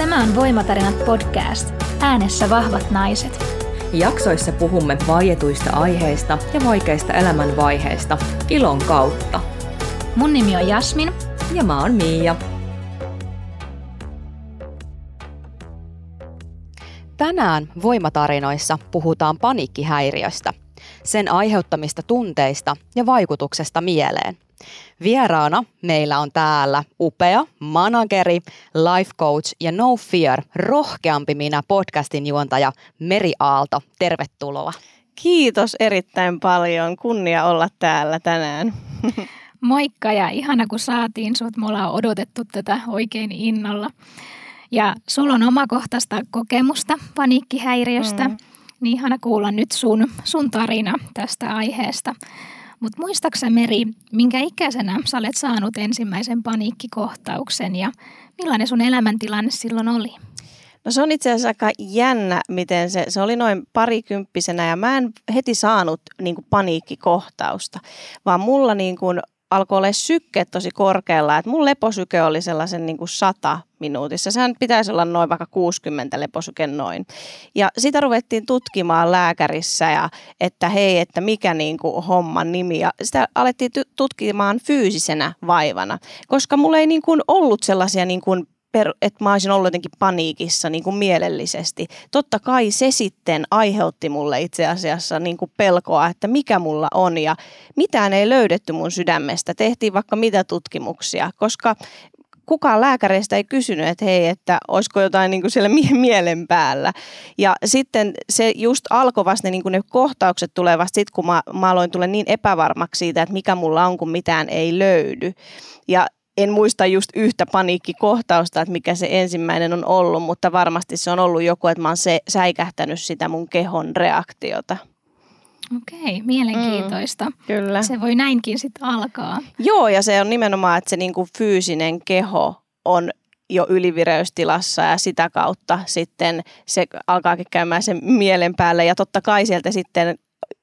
Tämä on Voimatarinat podcast. Äänessä vahvat naiset. Jaksoissa puhumme vaietuista aiheista ja vaikeista elämänvaiheista ilon kautta. Mun nimi on Jasmin. Ja mä oon Miia. Tänään Voimatarinoissa puhutaan paniikkihäiriöstä, sen aiheuttamista tunteista ja vaikutuksesta mieleen – Vieraana meillä on täällä upea manageri, life coach ja no fear, rohkeampi minä podcastin juontaja Meri Aalto. Tervetuloa. Kiitos erittäin paljon. Kunnia olla täällä tänään. Moikka ja ihana kun saatiin sut. Me ollaan odotettu tätä oikein innolla. Ja sulla on omakohtaista kokemusta paniikkihäiriöstä. Mm. Niin ihana kuulla nyt sun, sun tarina tästä aiheesta. Mutta muistaaksä Meri, minkä ikäisenä sä olet saanut ensimmäisen paniikkikohtauksen ja millainen sun elämäntilanne silloin oli? No se on itse asiassa aika jännä, miten se, se oli noin parikymppisenä ja mä en heti saanut niin kuin paniikkikohtausta, vaan mulla niin kuin alkoi olla sykkeet tosi korkealla, että mun leposyke oli sellaisen niin kuin 100 minuutissa. Sehän pitäisi olla noin vaikka 60 leposyke noin. Ja sitä ruvettiin tutkimaan lääkärissä ja että hei, että mikä niin kuin homman nimi. Ja sitä alettiin tutkimaan fyysisenä vaivana, koska mulla ei niin kuin ollut sellaisia niin kuin per, että mä olisin ollut jotenkin paniikissa niin kuin mielellisesti. Totta kai se sitten aiheutti mulle itse asiassa niin kuin pelkoa, että mikä mulla on ja mitään ei löydetty mun sydämestä. Tehtiin vaikka mitä tutkimuksia, koska kukaan lääkäreistä ei kysynyt, että hei, että olisiko jotain niin kuin siellä mielen päällä. Ja sitten se just alkoi vasta niin kuin ne kohtaukset tulee vasta sitten, kun mä, mä aloin tulla niin epävarmaksi siitä, että mikä mulla on, kun mitään ei löydy. Ja en muista just yhtä paniikkikohtausta, että mikä se ensimmäinen on ollut, mutta varmasti se on ollut joku, että mä oon se, säikähtänyt sitä mun kehon reaktiota. Okei, mielenkiintoista. Mm, kyllä. Se voi näinkin sitten alkaa. Joo, ja se on nimenomaan, että se niinku fyysinen keho on jo ylivireystilassa ja sitä kautta sitten se alkaakin käymään sen mielen päälle. Ja totta kai sieltä sitten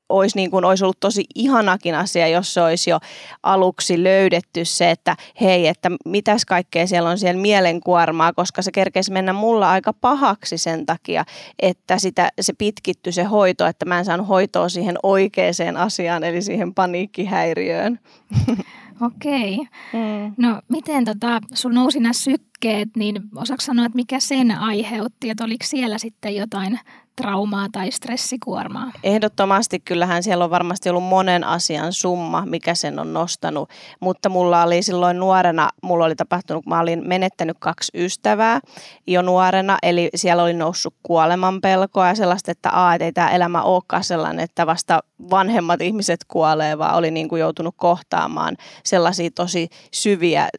olisi, niin kuin, olisi ollut tosi ihanakin asia, jos se olisi jo aluksi löydetty se, että hei, että mitäs kaikkea siellä on siellä mielenkuormaa, koska se kerkesi mennä mulla aika pahaksi sen takia, että sitä, se pitkittyi se hoito, että mä en saanut hoitoa siihen oikeaan asiaan, eli siihen paniikkihäiriöön. Okei. Mm. No miten tota, sun nousi nämä sykkeet, niin osaako sanoa, että mikä sen aiheutti, että oliko siellä sitten jotain traumaa tai stressikuormaa? Ehdottomasti. Kyllähän siellä on varmasti ollut monen asian summa, mikä sen on nostanut, mutta mulla oli silloin nuorena, mulla oli tapahtunut, mä olin menettänyt kaksi ystävää jo nuorena, eli siellä oli noussut kuoleman pelkoa ja sellaista, että a, et ei tämä elämä olekaan sellainen, että vasta vanhemmat ihmiset kuolee, vaan oli niin kuin joutunut kohtaamaan sellaisia tosi syviä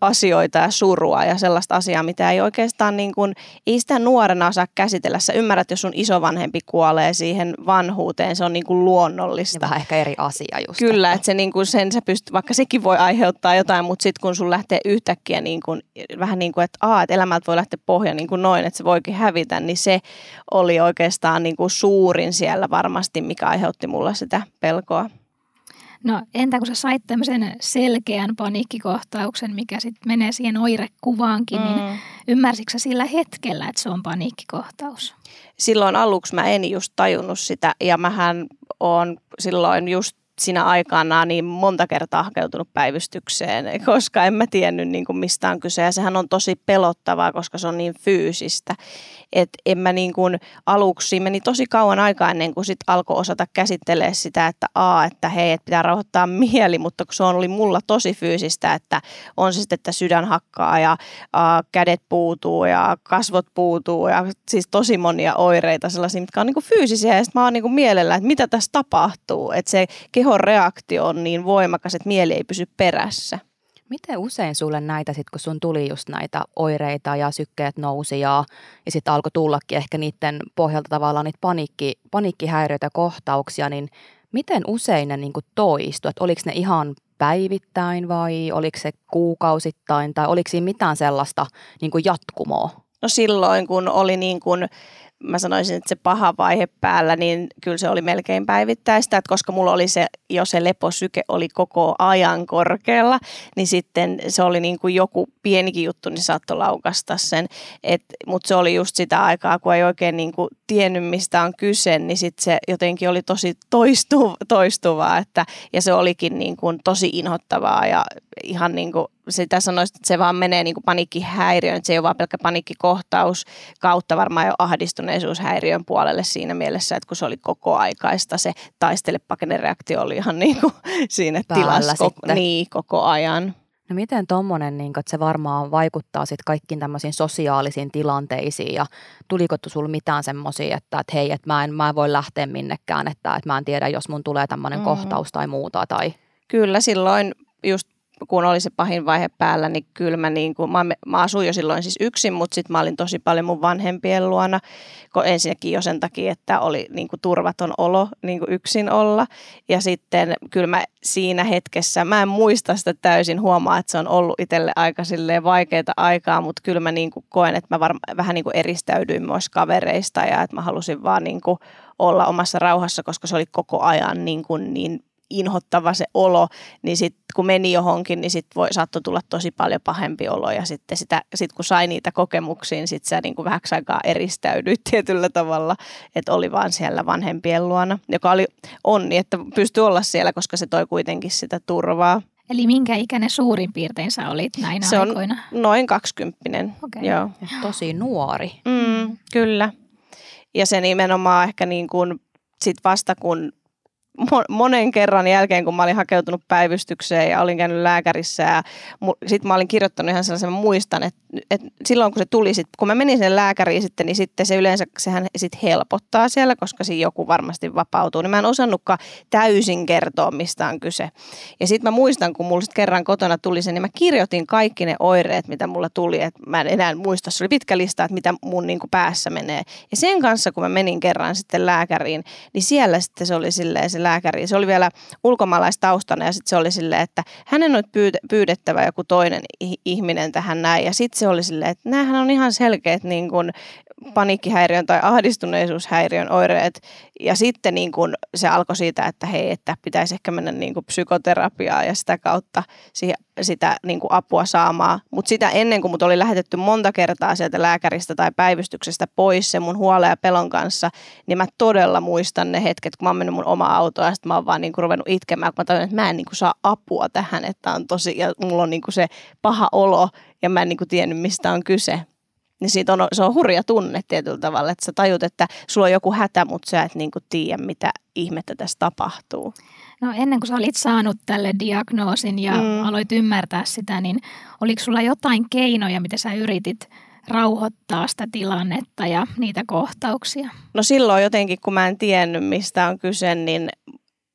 asioita ja surua ja sellaista asiaa, mitä ei oikeastaan niin kuin, ei sitä nuorena osaa käsitellä. Sä ymmärrät, jos sun isovanhempi kuolee siihen vanhuuteen, se on niin kuin luonnollista. Ja vähän ehkä eri asia just. Kyllä, että se niin kuin sen sä pystyt, vaikka sekin voi aiheuttaa jotain, mutta sitten kun sun lähtee yhtäkkiä niin kuin, vähän niin kuin, että, aa, että elämältä voi lähteä pohja niin kuin noin, että se voikin hävitä, niin se oli oikeastaan niin kuin suurin siellä varmasti, mikä aiheutti mulla sitä pelkoa. No entä kun sä sait tämmöisen selkeän paniikkikohtauksen, mikä sitten menee siihen oirekuvaankin, niin mm. niin ymmärsitkö sä sillä hetkellä, että se on paniikkikohtaus? Silloin aluksi mä en just tajunnut sitä ja mähän on silloin just sinä aikana niin monta kertaa hakeutunut päivystykseen, koska en mä tiennyt niin kuin mistä on kyse. Ja sehän on tosi pelottavaa, koska se on niin fyysistä. Että en mä niin kuin aluksi, meni tosi kauan aikaa ennen kuin sit alkoi osata käsittelee sitä, että a, että hei, että pitää rauhoittaa mieli, mutta kun se on oli mulla tosi fyysistä, että on se sitten, että sydän hakkaa ja a, kädet puutuu ja kasvot puutuu ja siis tosi monia oireita sellaisia, mitkä on niin kuin fyysisiä ja sitten mä oon niin kuin mielellä, että mitä tässä tapahtuu, että se kehon reaktio on niin voimakas, että mieli ei pysy perässä. Miten usein sulle näitä sitten, kun sun tuli just näitä oireita ja sykkeet nousi ja, ja sitten alkoi tullakin ehkä niiden pohjalta tavallaan niitä paniikki, paniikkihäiriöitä kohtauksia, niin miten usein ne niin toistu? Että oliko ne ihan päivittäin vai oliko se kuukausittain tai oliko siinä mitään sellaista niin jatkumoa? No silloin, kun oli niin kuin mä sanoisin, että se paha vaihe päällä, niin kyllä se oli melkein päivittäistä, että koska mulla oli se, jo se leposyke oli koko ajan korkealla, niin sitten se oli niin kuin joku pienikin juttu, niin saattoi laukasta sen. Mutta se oli just sitä aikaa, kun ei oikein niin kuin tiennyt, mistä on kyse, niin sitten se jotenkin oli tosi toistu, toistuvaa, että, ja se olikin niin kuin tosi inhottavaa ja ihan niin kuin sitä sanoisi, että se vaan menee niin kuin paniikkihäiriöön, että se ei ole vaan pelkkä paniikkikohtaus kautta varmaan jo ahdistuneisuushäiriön puolelle siinä mielessä, että kun se oli koko aikaista, se taistele reaktio oli ihan niin kuin siinä tilassa koko, niin, koko ajan. No miten tuommoinen, niin että se varmaan vaikuttaa sitten kaikkiin tämmöisiin sosiaalisiin tilanteisiin ja tuliko sinulla mitään semmoisia, että, että hei, että mä en, mä en voi lähteä minnekään, että, että mä en tiedä, jos mun tulee tämmöinen mm. kohtaus tai muuta tai... Kyllä silloin just kun oli se pahin vaihe päällä, niin kyllä mä, niin kuin, mä, mä asuin jo silloin siis yksin, mutta sitten mä olin tosi paljon mun vanhempien luona. Ensinnäkin jo sen takia, että oli niin kuin turvaton olo niin kuin yksin olla. Ja sitten kyllä mä siinä hetkessä, mä en muista sitä täysin, huomaa, että se on ollut itselle aika vaikeaa aikaa, mutta kyllä mä niin kuin koen, että mä varma, vähän niin kuin eristäydyin myös kavereista ja että mä halusin vaan niin kuin olla omassa rauhassa, koska se oli koko ajan niin, kuin niin inhottava se olo, niin sitten kun meni johonkin, niin sitten voi saattoi tulla tosi paljon pahempi olo ja sitten sitä, sit kun sai niitä kokemuksia, niin sitten sä niin kuin vähäksi aikaa eristäydyit tietyllä tavalla, että oli vaan siellä vanhempien luona, joka oli onni, että pystyi olla siellä, koska se toi kuitenkin sitä turvaa. Eli minkä ikäinen suurin piirtein sä olit näinä se aikoina? on noin kaksikymppinen, okay. joo. Tosi nuori. Mm, kyllä. Ja se nimenomaan ehkä niin kuin sit vasta kun monen kerran jälkeen, kun mä olin hakeutunut päivystykseen ja olin käynyt lääkärissä ja sitten mä olin kirjoittanut ihan sellaisen, muistan, että, että silloin kun se tuli, sit, kun mä menin sen lääkäriin sitten, niin sitten se yleensä, sehän sit helpottaa siellä, koska siinä joku varmasti vapautuu, niin mä en osannutkaan täysin kertoa, mistä on kyse. Ja sitten mä muistan, kun mulla sitten kerran kotona tuli se, niin mä kirjoitin kaikki ne oireet, mitä mulla tuli, että mä en enää muista, se oli pitkä lista, että mitä mun niin kuin päässä menee. Ja sen kanssa, kun mä menin kerran sitten lääkäriin, niin siellä sitten se oli silleen se lääkäri. Se oli vielä ulkomaalaistaustana ja sitten se oli silleen, että hänen on pyydettävä joku toinen ihminen tähän näin. Ja sitten se oli silleen, että näähän on ihan selkeät niin kuin paniikkihäiriön tai ahdistuneisuushäiriön oireet. Ja sitten niin kuin se alkoi siitä, että hei, että pitäisi ehkä mennä niin kuin psykoterapiaa ja sitä kautta sitä niin kuin apua saamaan. Mutta sitä ennen kuin mut oli lähetetty monta kertaa sieltä lääkäristä tai päivystyksestä pois se mun huolen ja pelon kanssa, niin mä todella muistan ne hetket, kun mä oon mennyt mun omaa autoa ja sitten mä oon vaan niin kuin ruvennut itkemään, kun mä tajuin, että mä en niin kuin saa apua tähän, että on tosi, ja mulla on niin kuin se paha olo ja mä en niin kuin tiennyt, mistä on kyse niin siitä on, se on hurja tunne tietyllä tavalla, että sä tajut, että sulla on joku hätä, mutta sä et niin kuin tiedä, mitä ihmettä tässä tapahtuu. No ennen kuin sä olit saanut tälle diagnoosin ja mm. aloit ymmärtää sitä, niin oliko sulla jotain keinoja, mitä sä yritit rauhoittaa sitä tilannetta ja niitä kohtauksia? No silloin jotenkin, kun mä en tiennyt, mistä on kyse, niin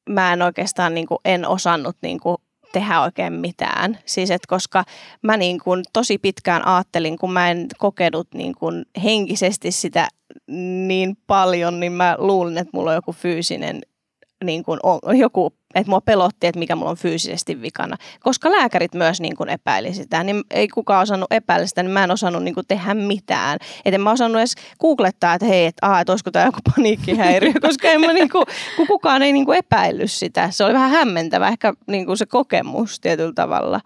mä en oikeastaan niin kuin, en osannut niin kuin, tehdä oikein mitään. Siis että koska mä niin kuin tosi pitkään ajattelin, kun mä en kokenut niin kuin henkisesti sitä niin paljon, niin mä luulin, että mulla on joku fyysinen niin kuin on, joku, että mua pelotti, että mikä mulla on fyysisesti vikana. Koska lääkärit myös niin kuin epäili sitä, niin ei kukaan osannut epäillä sitä, niin mä en osannut niin kuin tehdä mitään. Että en mä osannut edes googlettaa, että hei, että, aa, että olisiko tämä joku paniikkihäiriö, koska en mä niin kuin, kun kukaan ei niin kuin epäillyt sitä. Se oli vähän hämmentävä ehkä niin kuin se kokemus tietyllä tavalla.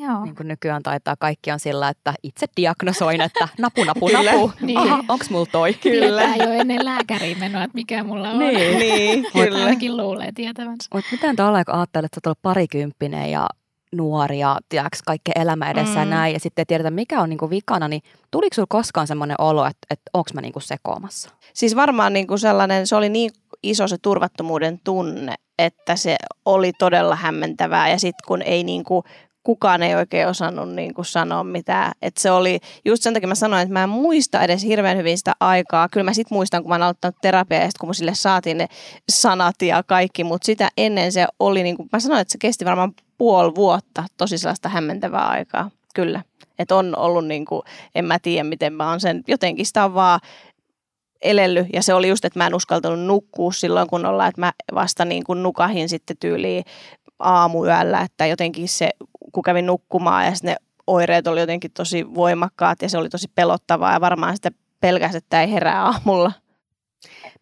Joo. Niin kuin nykyään taitaa kaikki on sillä, että itse diagnosoin, että napu, napu, napu. niin. Aha, onks mulla toi? Kyllä. Tietää jo ennen lääkäriin menoa, että mikä mulla on. Niin, niin kyllä. Ainakin luulee tietävänsä. Mutta miten tuolla, kun ajattelet, että sä oot parikymppinen ja nuori ja tiedätkö, kaikki elämä edessä mm. ja näin, ja sitten ei tiedetä, mikä on niinku vikana, niin tuliko sinulla koskaan semmoinen olo, että, että onko mä niinku sekoamassa? Siis varmaan niinku sellainen, se oli niin iso se turvattomuuden tunne, että se oli todella hämmentävää, ja sitten kun ei niinku kukaan ei oikein osannut niin kuin sanoa mitään. Et se oli, just sen takia mä sanoin, että mä en muista edes hirveän hyvin sitä aikaa. Kyllä mä sitten muistan, kun mä oon aloittanut terapiaa ja sit, kun sille saatiin ne sanat ja kaikki, mutta sitä ennen se oli, niin kuin, mä sanoin, että se kesti varmaan puoli vuotta tosi sellaista hämmentävää aikaa. Kyllä. Että on ollut niin kuin, en mä tiedä miten mä oon sen, jotenkin sitä on vaan elellyt ja se oli just, että mä en uskaltanut nukkua silloin, kun ollaan, että mä vasta niin kuin nukahin sitten tyyliin aamuyöllä, että jotenkin se, kun kävin nukkumaan ja ne oireet oli jotenkin tosi voimakkaat ja se oli tosi pelottavaa ja varmaan sitä pelkäsi, että ei herää aamulla.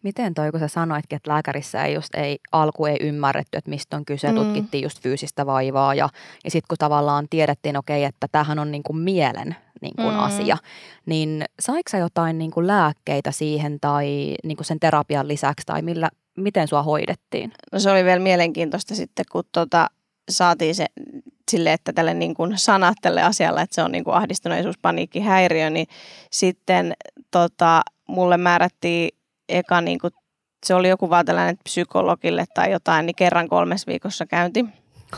Miten toi, kun sä sanoitkin, että lääkärissä ei just ei, alku ei ymmärretty, että mistä on kyse, mm. tutkittiin just fyysistä vaivaa ja, ja sitten kun tavallaan tiedettiin, okei, okay, että tämähän on niin kuin mielen niin kuin mm. asia, niin saiko jotain niin kuin lääkkeitä siihen tai niin kuin sen terapian lisäksi tai millä, miten sua hoidettiin? No se oli vielä mielenkiintoista sitten, kun tota, saatiin se sille, että tälle niin kuin sanat tälle asialle, että se on niin kuin ahdistuneisuus, paniikkihäiriö, niin sitten tota, mulle määrättiin eka, niin kuin, se oli joku vaan tällainen psykologille tai jotain, niin kerran kolmes viikossa käynti.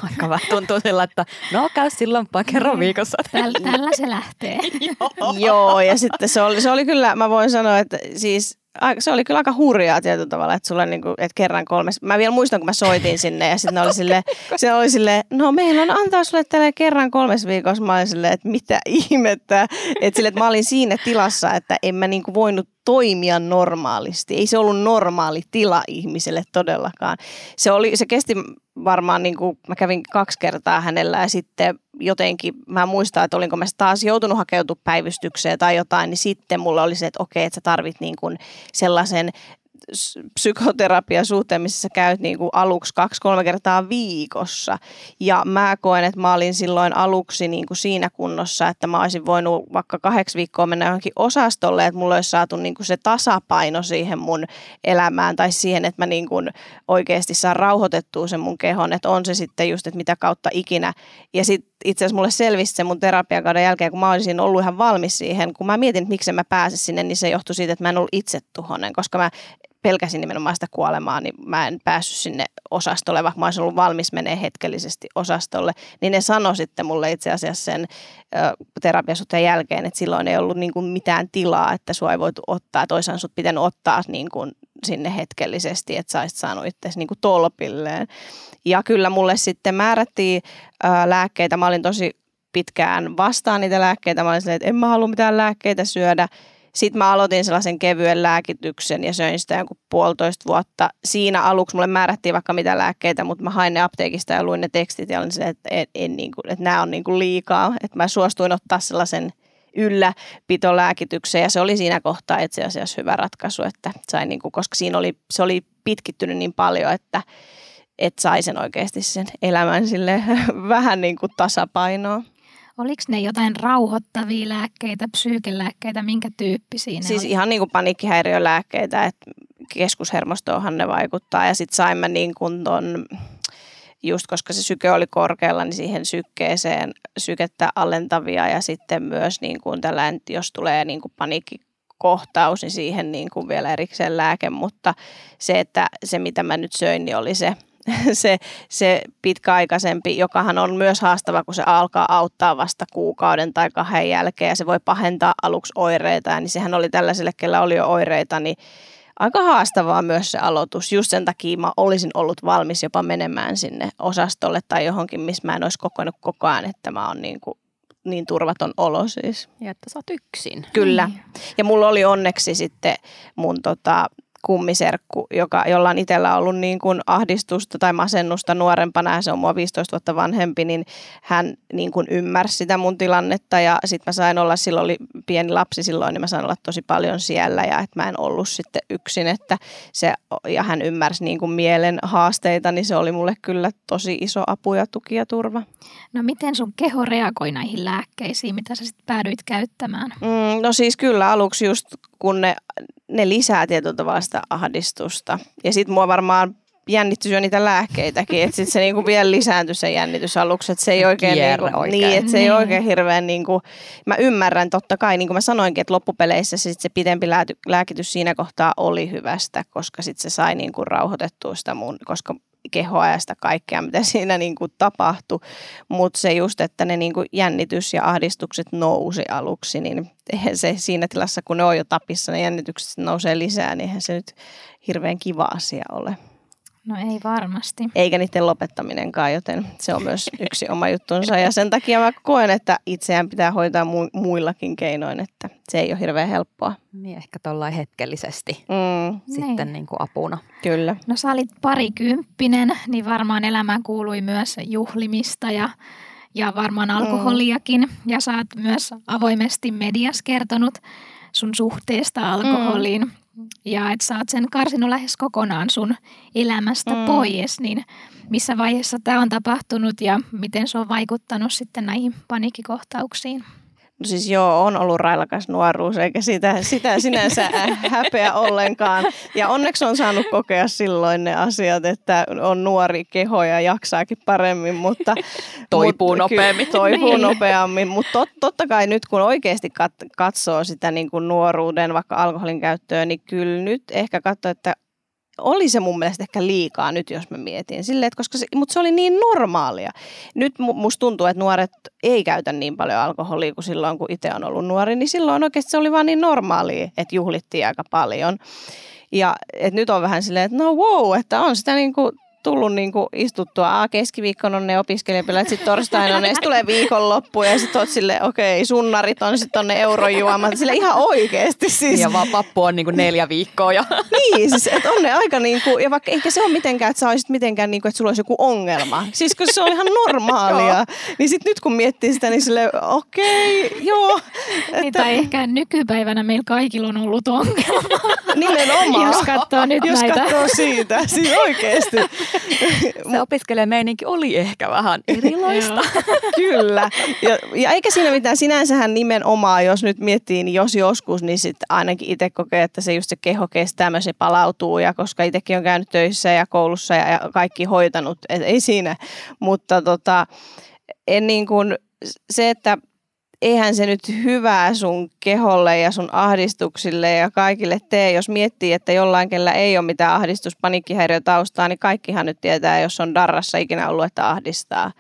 Aika vähän tuntuu sillä, että no käy silloin kerran viikossa. Tällä, tällä se lähtee. Joo, ja sitten se oli, se oli kyllä, mä voin sanoa, että siis se oli kyllä aika hurjaa tietyllä tavalla, että sulla niinku, että kerran kolmes. Mä vielä muistan, kun mä soitin sinne ja sitten oli sille, se oli sille, no meillä on antaa sulle tälle kerran kolmes viikossa. Mä olin silleen, että mitä ihmettä. Että sille, että mä olin siinä tilassa, että en mä niinku voinut toimia normaalisti. Ei se ollut normaali tila ihmiselle todellakaan. Se, oli, se kesti varmaan, niin kuin, mä kävin kaksi kertaa hänellä ja sitten jotenkin, mä muistan, että olinko mä taas joutunut hakeutumaan päivystykseen tai jotain, niin sitten mulla oli se, että okei, että sä tarvit niin kuin sellaisen psykoterapiasuhteen, missä sä käyt niin kuin aluksi kaksi-kolme kertaa viikossa. Ja mä koen, että mä olin silloin aluksi niin kuin siinä kunnossa, että mä olisin voinut vaikka kahdeksi viikkoa mennä johonkin osastolle, että mulla olisi saatu niin kuin se tasapaino siihen mun elämään tai siihen, että mä niin kuin oikeasti saan rauhoitettua sen mun kehon, että on se sitten just, että mitä kautta ikinä. Ja sitten itse asiassa mulle selvisi se mun terapiakauden jälkeen, kun mä olisin ollut ihan valmis siihen, kun mä mietin, että miksi mä pääse sinne, niin se johtui siitä, että mä en ollut itse tuhonen, koska mä pelkäsin nimenomaan sitä kuolemaa, niin mä en päässyt sinne osastolle, vaikka mä olisin ollut valmis menee hetkellisesti osastolle. Niin ne sanoi sitten mulle itse asiassa sen terapiasuhteen jälkeen, että silloin ei ollut niin kuin mitään tilaa, että sua ei voitu ottaa. Toisaan sut pitänyt ottaa niin kuin sinne hetkellisesti, että sä olisit saanut itse niin tolpilleen. Ja kyllä mulle sitten määrättiin ää, lääkkeitä. Mä olin tosi pitkään vastaan niitä lääkkeitä. Mä olin silleen, että en mä halua mitään lääkkeitä syödä. Sitten mä aloitin sellaisen kevyen lääkityksen ja söin sitä jonkun puolitoista vuotta. Siinä aluksi mulle määrättiin vaikka mitä lääkkeitä, mutta mä hain ne apteekista ja luin ne tekstit ja olin se, että, en, en, niin kuin, että nämä on niin kuin liikaa. Että mä suostuin ottaa sellaisen ylläpitolääkityksen ja se oli siinä kohtaa itse asiassa hyvä ratkaisu, että sain niin kuin, koska siinä oli, se oli pitkittynyt niin paljon, että, että sai sen oikeasti sen elämän sille vähän niin kuin tasapainoa. Oliko ne jotain rauhoittavia lääkkeitä, psyykelääkkeitä, minkä tyyppisiä Siis oli? ihan niin kuin paniikkihäiriölääkkeitä, että keskushermostoonhan ne vaikuttaa. Ja sitten saimme niin kuin ton, just koska se syke oli korkealla, niin siihen sykkeeseen sykettä alentavia ja sitten myös niin kuin tällainen, jos tulee niin kuin paniikki kohtaus, niin siihen niin kuin vielä erikseen lääke, mutta se, että se mitä mä nyt söin, niin oli se se, se pitkäaikaisempi, jokahan on myös haastava, kun se alkaa auttaa vasta kuukauden tai kahden jälkeen ja se voi pahentaa aluksi oireita, niin sehän oli tällaiselle, kellä oli jo oireita, niin aika haastavaa myös se aloitus. Just sen takia mä olisin ollut valmis jopa menemään sinne osastolle tai johonkin, missä mä en olisi kokonut koko ajan, että mä oon niin kuin niin turvaton olo siis. Ja että sä oot yksin. Kyllä. Niin. Ja mulla oli onneksi sitten mun tota, kummiserkku, joka, jolla on itsellä ollut niin kuin ahdistusta tai masennusta nuorempana, ja se on mua 15 vuotta vanhempi, niin hän niin kuin ymmärsi sitä mun tilannetta ja sitten mä sain olla, silloin oli pieni lapsi silloin, niin mä sain olla tosi paljon siellä ja että mä en ollut sitten yksin, että se, ja hän ymmärsi niin kuin mielen haasteita, niin se oli mulle kyllä tosi iso apu ja tuki ja turva. No miten sun keho reagoi näihin lääkkeisiin, mitä sä sitten päädyit käyttämään? Mm, no siis kyllä aluksi just kun ne, ne lisää tietyllä tavalla sitä ahdistusta. Ja sitten mua varmaan jännitti syö niitä lääkkeitäkin, että sitten se niinku vielä lisääntyi se jännitys aluksi, että se ei oikein, niinku, oikein. Niin, että se niin. ei oikein hirveän, niinku, mä ymmärrän totta kai, niin kuin mä sanoinkin, että loppupeleissä se, sit se pitempi lääkitys siinä kohtaa oli hyvästä, koska sitten se sai niinku rauhoitettua sitä mun, koska kehoa ja sitä kaikkea, mitä siinä niin kuin tapahtui. Mutta se just, että ne niin kuin jännitys ja ahdistukset nousi aluksi, niin eihän se siinä tilassa, kun ne on jo tapissa, ne jännitykset nousee lisää, niin eihän se nyt hirveän kiva asia ole. No ei varmasti. Eikä niiden lopettaminenkaan, joten se on myös yksi oma juttunsa. Ja sen takia mä koen, että itseään pitää hoitaa mu- muillakin keinoin, että se ei ole hirveän helppoa. Niin ehkä tuollain hetkellisesti mm. sitten niin. Niin kuin apuna. Kyllä. No sä olit parikymppinen, niin varmaan elämään kuului myös juhlimista ja, ja varmaan mm. alkoholiakin. Mm. Ja sä oot myös avoimesti mediassa kertonut sun suhteesta alkoholiin. Mm ja että oot sen karsinut lähes kokonaan sun elämästä mm. pois, niin missä vaiheessa tämä on tapahtunut ja miten se on vaikuttanut sitten näihin paniikkikohtauksiin? No siis joo, on ollut railakas nuoruus, eikä sitä, sitä sinänsä häpeä ollenkaan. Ja onneksi on saanut kokea silloin ne asiat, että on nuori keho ja jaksaakin paremmin, mutta... Toipuu nopeammin. Ky- toipuu niin. nopeammin, mutta tot, totta kai nyt kun oikeasti kat, katsoo sitä niin kuin nuoruuden, vaikka alkoholin käyttöä, niin kyllä nyt ehkä katsoo, että oli se mun mielestä ehkä liikaa nyt, jos mä mietin. Sille, että koska se, mutta se oli niin normaalia. Nyt musta tuntuu, että nuoret ei käytä niin paljon alkoholia kuin silloin, kun itse on ollut nuori. Niin silloin oikeasti se oli vaan niin normaalia, että juhlittiin aika paljon. Ja et nyt on vähän silleen, että no wow, että on sitä niin kuin tullut niin kuin istuttua. A, keskiviikkona on ne opiskelijapäivät, sitten torstaina on ne, sitten tulee viikonloppu ja sitten oot silleen, okei, okay, sunnarit on sitten ne eurojuomat. Sille ihan oikeasti siis. Ja vaan pappu on niin kuin neljä viikkoa. Ja. Niin, siis että on ne aika niin kuin, ja vaikka eikä se ole mitenkään, että sä olisit mitenkään niin kuin, että sulla olisi joku ongelma. Siis kun se on ihan normaalia. niin sitten nyt kun miettii sitä, niin sille okei, okay, joo. Että... Niin, tai ehkä nykypäivänä meillä kaikilla on ollut ongelma. Nimenomaan. Jos katsoo nyt Jos näitä. katsoo siitä, siis oikeasti. Se opiskelijameininki oli ehkä vähän erilaista. Kyllä. Ja, ja eikä siinä mitään. Sinänsähän nimenomaan, jos nyt miettii, niin jos joskus, niin sitten ainakin itse kokee, että se just se keho kestää myös palautuu. Ja koska itsekin on käynyt töissä ja koulussa ja, kaikki hoitanut, et ei siinä. Mutta tota, en niin kuin, se, että eihän se nyt hyvää sun keholle ja sun ahdistuksille ja kaikille tee. Jos miettii, että jollain, kellä ei ole mitään ahdistus, taustaa, niin kaikkihan nyt tietää, jos on darrassa ikinä ollut, että ahdistaa.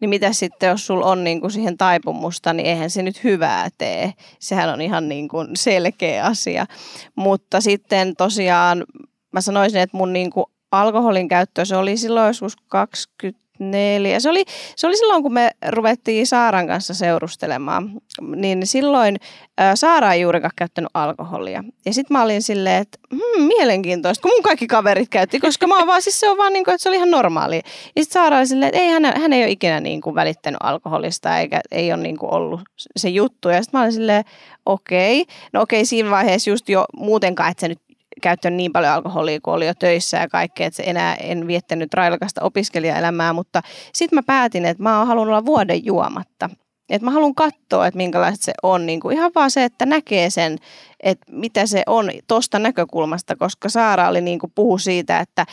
Niin mitä sitten, jos sulla on niin kuin siihen taipumusta, niin eihän se nyt hyvää tee. Sehän on ihan niin kuin selkeä asia. Mutta sitten tosiaan mä sanoisin, että mun niin kuin alkoholin käyttö, se oli silloin joskus 20 neljä. Se oli, se oli silloin, kun me ruvettiin Saaran kanssa seurustelemaan, niin silloin ää, Saara ei juurikaan käyttänyt alkoholia. Ja sitten mä olin silleen, että hmm, mielenkiintoista, kun mun kaikki kaverit käytti, koska mä vaan, siis se on vaan niin kuin, että se oli ihan normaali. Ja sitten Saara oli silleen, että ei, hän, hän ei ole ikinä niin kuin välittänyt alkoholista, eikä ei ole niin kuin ollut se juttu. Ja sitten mä olin silleen, okei, okay. no okei, okay, siinä vaiheessa just jo muutenkaan, että se nyt käyttänyt niin paljon alkoholia, kun oli jo töissä ja kaikkea, että enää en viettänyt railakasta opiskelijaelämää, mutta sitten mä päätin, että mä haluan olla vuoden juomatta. Että mä haluan katsoa, että minkälaista se on. Niin kuin ihan vaan se, että näkee sen, että mitä se on tuosta näkökulmasta, koska Saara oli niin kuin puhu siitä, että,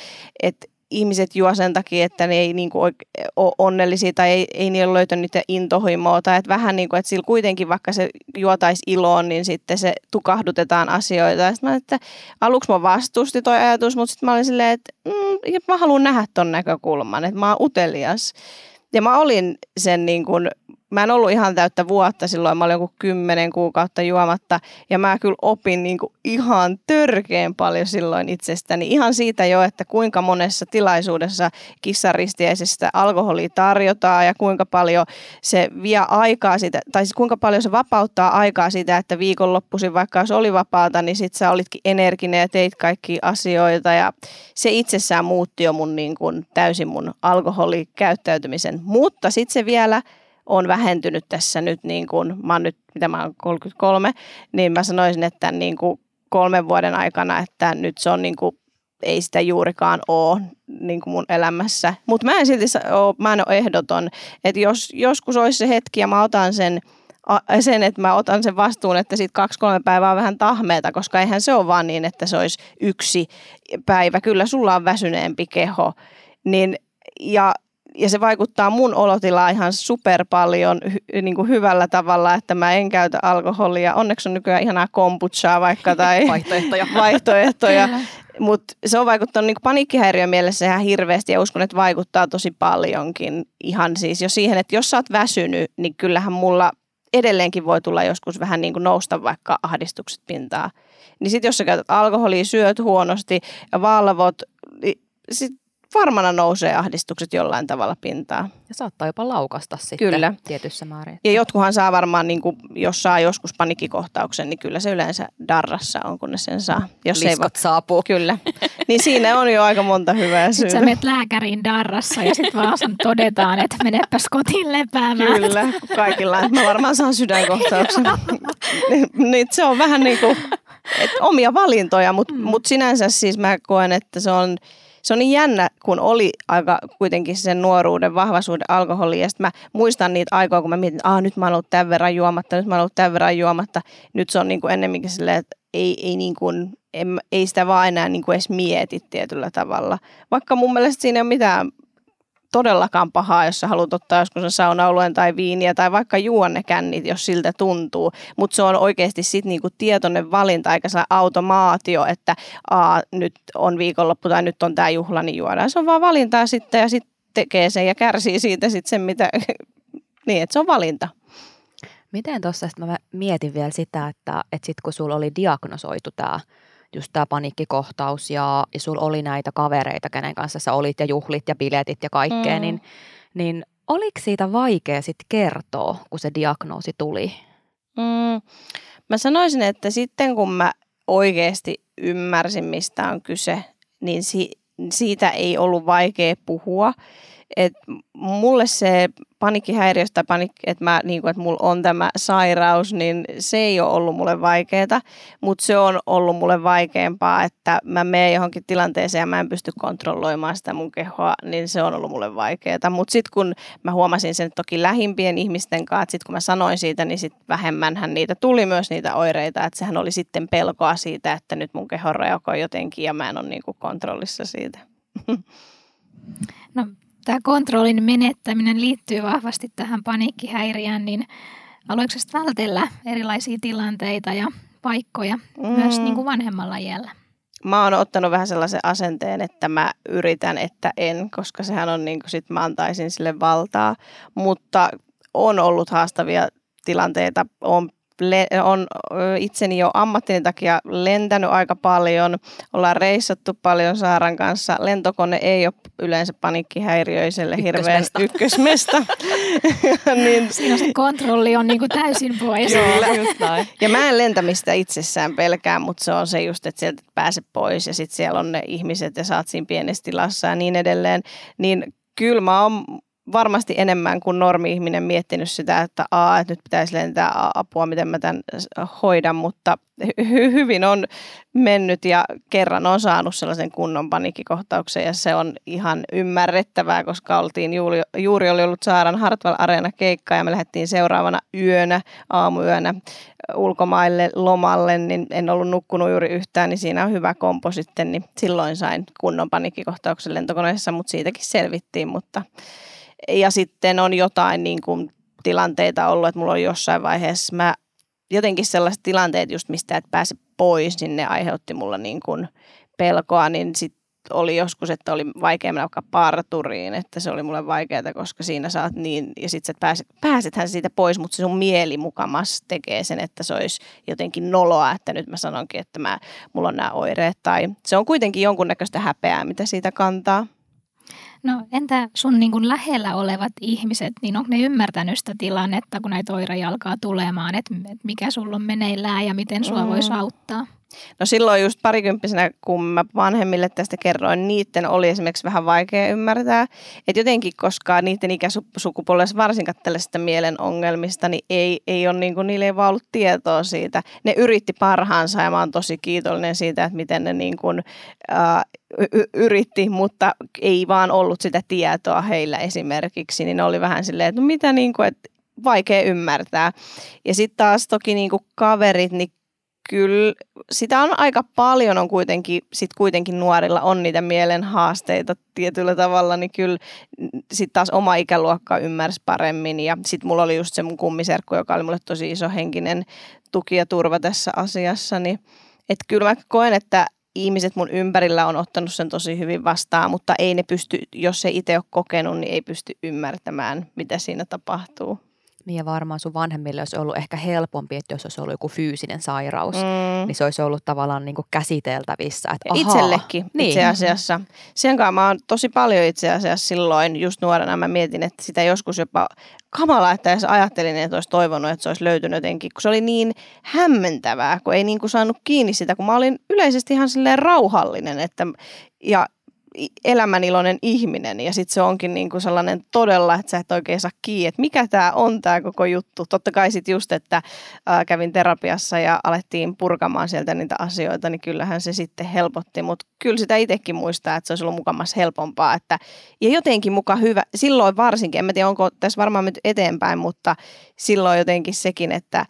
että ihmiset juo sen takia, että ne ei niin kuin ole onnellisia tai ei, ei niillä löytänyt niitä intohimoa. Tai että vähän niin kuin, että sillä kuitenkin vaikka se juotaisi iloon, niin sitten se tukahdutetaan asioita. Ja sitten mä että aluksi mä vastusti toi ajatus, mutta sitten mä olin silleen, että mm, mä haluan nähdä ton näkökulman, että mä oon utelias. Ja mä olin sen niin kuin mä en ollut ihan täyttä vuotta silloin, mä olin joku kymmenen kuukautta juomatta ja mä kyllä opin niin kuin ihan törkeen paljon silloin itsestäni. Ihan siitä jo, että kuinka monessa tilaisuudessa kissaristiäisestä alkoholia tarjotaan ja kuinka paljon se vie aikaa sitä, tai siis kuinka paljon se vapauttaa aikaa sitä, että viikonloppuisin vaikka jos oli vapaata, niin sit sä olitkin energinen ja teit kaikki asioita ja se itsessään muutti jo mun niin kuin täysin mun alkoholikäyttäytymisen. Mutta sitten se vielä on vähentynyt tässä nyt, niin kuin, mä oon nyt, mitä mä oon 33, niin mä sanoisin, että niin kuin kolmen vuoden aikana, että nyt se on niin kuin, ei sitä juurikaan ole niin kuin mun elämässä. Mutta mä en silti ole, mä en ole ehdoton, että jos joskus olisi se hetki ja mä otan sen, sen, että mä otan sen vastuun, että sitten kaksi-kolme päivää on vähän tahmeeta, koska eihän se ole vaan niin, että se olisi yksi päivä. Kyllä sulla on väsyneempi keho. Niin, ja ja se vaikuttaa mun olotilaan ihan super paljon hy, niin kuin hyvällä tavalla, että mä en käytä alkoholia. Onneksi on nykyään ihanaa kombuchaa vaikka tai vaihtoehtoja. vaihtoehtoja. Mutta se on vaikuttanut niin paniikkihäiriön mielessä ihan hirveästi ja uskon, että vaikuttaa tosi paljonkin. Ihan siis jo siihen, että jos sä oot väsynyt, niin kyllähän mulla edelleenkin voi tulla joskus vähän niin kuin nousta vaikka ahdistukset pintaa. Niin sitten jos sä käytät alkoholia, syöt huonosti ja valvot, niin sit varmana nousee ahdistukset jollain tavalla pintaan. Ja saattaa jopa laukasta sitten kyllä. tietyssä määrin. Ja jotkuhan saa varmaan, niin kuin, jos saa joskus panikkikohtauksen, niin kyllä se yleensä darrassa on, kun ne sen saa. Jos Liskot ei va- saapuu. Kyllä. Niin siinä on jo aika monta hyvää syytä. Sitten sä menet lääkäriin darrassa ja sitten vaan todetaan, että menepäs kotiin lepäämään. Kyllä, kaikilla. Mä varmaan saan sydänkohtauksen. niin se on vähän niin kuin et omia valintoja, mutta mm. mut sinänsä siis mä koen, että se on, se on niin jännä, kun oli aika kuitenkin sen nuoruuden, vahvaisuuden alkoholi. Ja sitten mä muistan niitä aikoja, kun mä mietin, että nyt mä oon ollut tämän verran juomatta, nyt mä oon ollut tämän verran juomatta. Nyt se on niin kuin ennemminkin silleen, että ei, ei, niin kuin, en, ei sitä vaan enää niin kuin edes mieti tietyllä tavalla. Vaikka mun mielestä siinä ei ole mitään todellakaan pahaa, jos sä haluat ottaa joskus saunaoluen tai viiniä tai vaikka juon ne kännit, jos siltä tuntuu. Mutta se on oikeasti sitten niinku tietoinen valinta, eikä se automaatio, että Aa, nyt on viikonloppu tai nyt on tämä juhla, niin juodaan. Se on vaan valintaa sitten ja sitten tekee sen ja kärsii siitä sitten sen, mitä... niin, että se on valinta. Miten tuossa, mä mietin vielä sitä, että, että sitten kun sulla oli diagnosoitu tämä just tämä paniikkikohtaus ja, ja sulla oli näitä kavereita, kenen kanssa sä olit ja juhlit ja biletit ja kaikkea, mm. niin, niin oliko siitä vaikea sitten kertoa, kun se diagnoosi tuli? Mm, mä sanoisin, että sitten kun mä oikeasti ymmärsin, mistä on kyse, niin si- siitä ei ollut vaikea puhua. Et mulle se paniikkihäiriöstä, panik, että, mä, niin että mulla on tämä sairaus, niin se ei ole ollut mulle vaikeaa, mutta se on ollut mulle vaikeampaa, että mä menen johonkin tilanteeseen ja mä en pysty kontrolloimaan sitä mun kehoa, niin se on ollut mulle vaikeaa. Mutta sitten kun mä huomasin sen toki lähimpien ihmisten kanssa, että sitten kun mä sanoin siitä, niin sitten vähemmänhän niitä tuli myös niitä oireita, että sehän oli sitten pelkoa siitä, että nyt mun keho reagoi jotenkin ja mä en ole niin kontrollissa siitä. No tämä kontrollin menettäminen liittyy vahvasti tähän paniikkihäiriään, niin aloitko vältellä erilaisia tilanteita ja paikkoja mm. myös niin kuin vanhemmalla iällä? Mä oon ottanut vähän sellaisen asenteen, että mä yritän, että en, koska sehän on niin kuin sit mä antaisin sille valtaa, mutta on ollut haastavia tilanteita, on on itseni jo ammattini takia lentänyt aika paljon. Ollaan reissattu paljon Saaran kanssa. Lentokone ei ole yleensä paniikkihäiriöiselle hirveän ykkösmesta. niin, Siinä se kontrolli on niinku täysin pois. Näin. Ja mä en lentämistä itsessään pelkää, mutta se on se just, että sieltä pääse pois ja sitten siellä on ne ihmiset ja saat siinä pienessä tilassa ja niin edelleen. Niin kyllä mä oon varmasti enemmän kuin normi-ihminen miettinyt sitä, että, aa, että nyt pitäisi lentää apua, miten mä tämän hoidan, mutta hy- hyvin on mennyt ja kerran on saanut sellaisen kunnon paniikkikohtauksen ja se on ihan ymmärrettävää, koska oltiin juuri, juuri oli ollut Saaran Hartwell Areena keikka ja me lähdettiin seuraavana yönä, aamuyönä ulkomaille lomalle, niin en ollut nukkunut juuri yhtään, niin siinä on hyvä kompo sitten, niin silloin sain kunnon paniikkikohtauksen lentokoneessa, mutta siitäkin selvittiin, mutta ja sitten on jotain niin kuin tilanteita ollut, että mulla on jossain vaiheessa, mä jotenkin sellaiset tilanteet just mistä et pääse pois, niin ne aiheutti mulla niin kuin pelkoa, niin sitten oli joskus, että oli vaikea mennä vaikka parturiin, että se oli mulle vaikeaa, koska siinä saat niin, ja sitten pääset, pääsethän siitä pois, mutta se sun mieli mukamas tekee sen, että se olisi jotenkin noloa, että nyt mä sanonkin, että mä, mulla on nämä oireet, tai se on kuitenkin jonkunnäköistä häpeää, mitä siitä kantaa. No entä sun niin kuin lähellä olevat ihmiset, niin onko ne ymmärtänyt sitä tilannetta, kun näitä oireja alkaa tulemaan, että mikä sulla on meneillään ja miten sua mm. voisi auttaa? No silloin just parikymppisenä, kun mä vanhemmille tästä kerroin, niiden oli esimerkiksi vähän vaikea ymmärtää. Että jotenkin, koska niiden ikäsukupolvessa varsinkaan tällaisista mielen ongelmista, niin ei, ei ole niin kuin, niillä ei vaan ollut tietoa siitä. Ne yritti parhaansa ja mä oon tosi kiitollinen siitä, että miten ne niin kuin, äh, y- yritti, mutta ei vaan ollut sitä tietoa heillä esimerkiksi. Niin ne oli vähän silleen, että no mitä niin kuin, että vaikea ymmärtää. Ja sitten taas toki niin kuin kaverit, niin kyllä sitä on aika paljon on kuitenkin, sit kuitenkin nuorilla on niitä mielen haasteita tietyllä tavalla, niin kyllä sitten taas oma ikäluokka ymmärsi paremmin ja sitten mulla oli just se mun kummiserkku, joka oli mulle tosi iso henkinen tuki ja turva tässä asiassa, niin että kyllä mä koen, että ihmiset mun ympärillä on ottanut sen tosi hyvin vastaan, mutta ei ne pysty, jos ei itse ole kokenut, niin ei pysty ymmärtämään, mitä siinä tapahtuu. Niin ja varmaan sun vanhemmille olisi ollut ehkä helpompi, että jos olisi ollut joku fyysinen sairaus, mm. niin se olisi ollut tavallaan niin kuin käsiteltävissä. Että ahaa, Itsellekin niin. itse asiassa. Sen kanssa mä oon tosi paljon itse asiassa silloin just nuorena mä mietin, että sitä joskus jopa kamala, että jos ajattelin, että olisi toivonut, että se olisi löytynyt jotenkin, kun se oli niin hämmentävää, kun ei niin kuin saanut kiinni sitä, kun mä olin yleisesti ihan silleen rauhallinen, että ja elämäniloinen ihminen ja sitten se onkin niin kuin sellainen todella, että sä et oikein saa kiinni, että mikä tämä on tämä koko juttu. Totta kai sitten just, että ää, kävin terapiassa ja alettiin purkamaan sieltä niitä asioita, niin kyllähän se sitten helpotti, mutta kyllä sitä itsekin muistaa, että se olisi ollut mukamassa helpompaa. Että, ja jotenkin muka hyvä, silloin varsinkin, en tiedä onko tässä varmaan menty eteenpäin, mutta silloin jotenkin sekin, että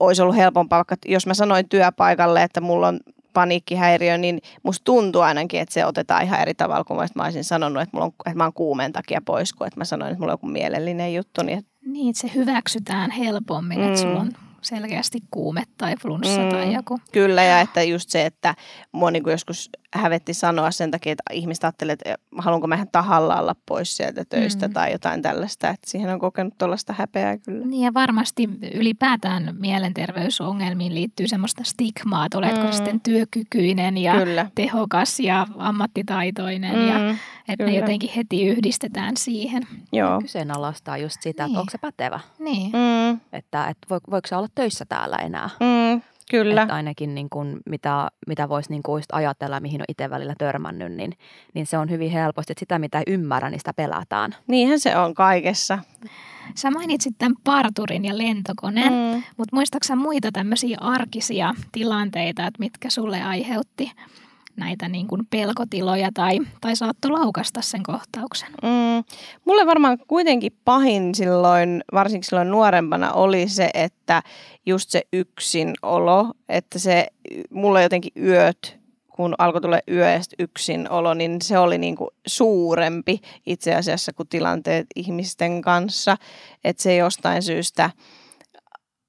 olisi ollut helpompaa, vaikka jos mä sanoin työpaikalle, että mulla on paniikkihäiriö, niin musta tuntuu ainakin, että se otetaan ihan eri tavalla kuin mä olisin sanonut, että, mulla on, että mä oon kuumen takia pois, kuin että mä sanoin, että mulla on joku mielellinen juttu. Niin, niin että se hyväksytään helpommin, mm. että sulla on selkeästi kuume tai flunssa mm, tai joku. Kyllä, ja että just se, että mua niin kuin joskus hävetti sanoa sen takia, että ihmiset ajattelee, että haluanko mä tahalla olla pois sieltä töistä mm. tai jotain tällaista, että siihen on kokenut tuollaista häpeää kyllä. Niin ja varmasti ylipäätään mielenterveysongelmiin liittyy semmoista stigmaa, että oletko mm. sitten työkykyinen ja kyllä. tehokas ja ammattitaitoinen mm. ja että ne jotenkin heti yhdistetään siihen. Joo. Kyseenalaistaa just sitä, niin. että onko se pätevä. Niin. Mm. Että, että voiko se olla töissä täällä enää. Mm. Kyllä. Että ainakin niin kuin, mitä, mitä voisi niin kuin ajatella, mihin on itse välillä törmännyt, niin, niin se on hyvin helposti, että sitä mitä ei ymmärrä, niin sitä pelätään. Niinhän se on kaikessa. Sä mainitsit tämän parturin ja lentokoneen, mm. mutta muistaaksä muita tämmöisiä arkisia tilanteita, että mitkä sulle aiheutti näitä niin kuin pelkotiloja tai, tai saattoi laukasta sen kohtauksen? Mm. Mulle varmaan kuitenkin pahin silloin, varsinkin silloin nuorempana, oli se, että just se yksinolo, että se mulle jotenkin yöt kun alkoi tulla yö yksin olo, niin se oli niin kuin suurempi itse asiassa kuin tilanteet ihmisten kanssa. Että se jostain syystä,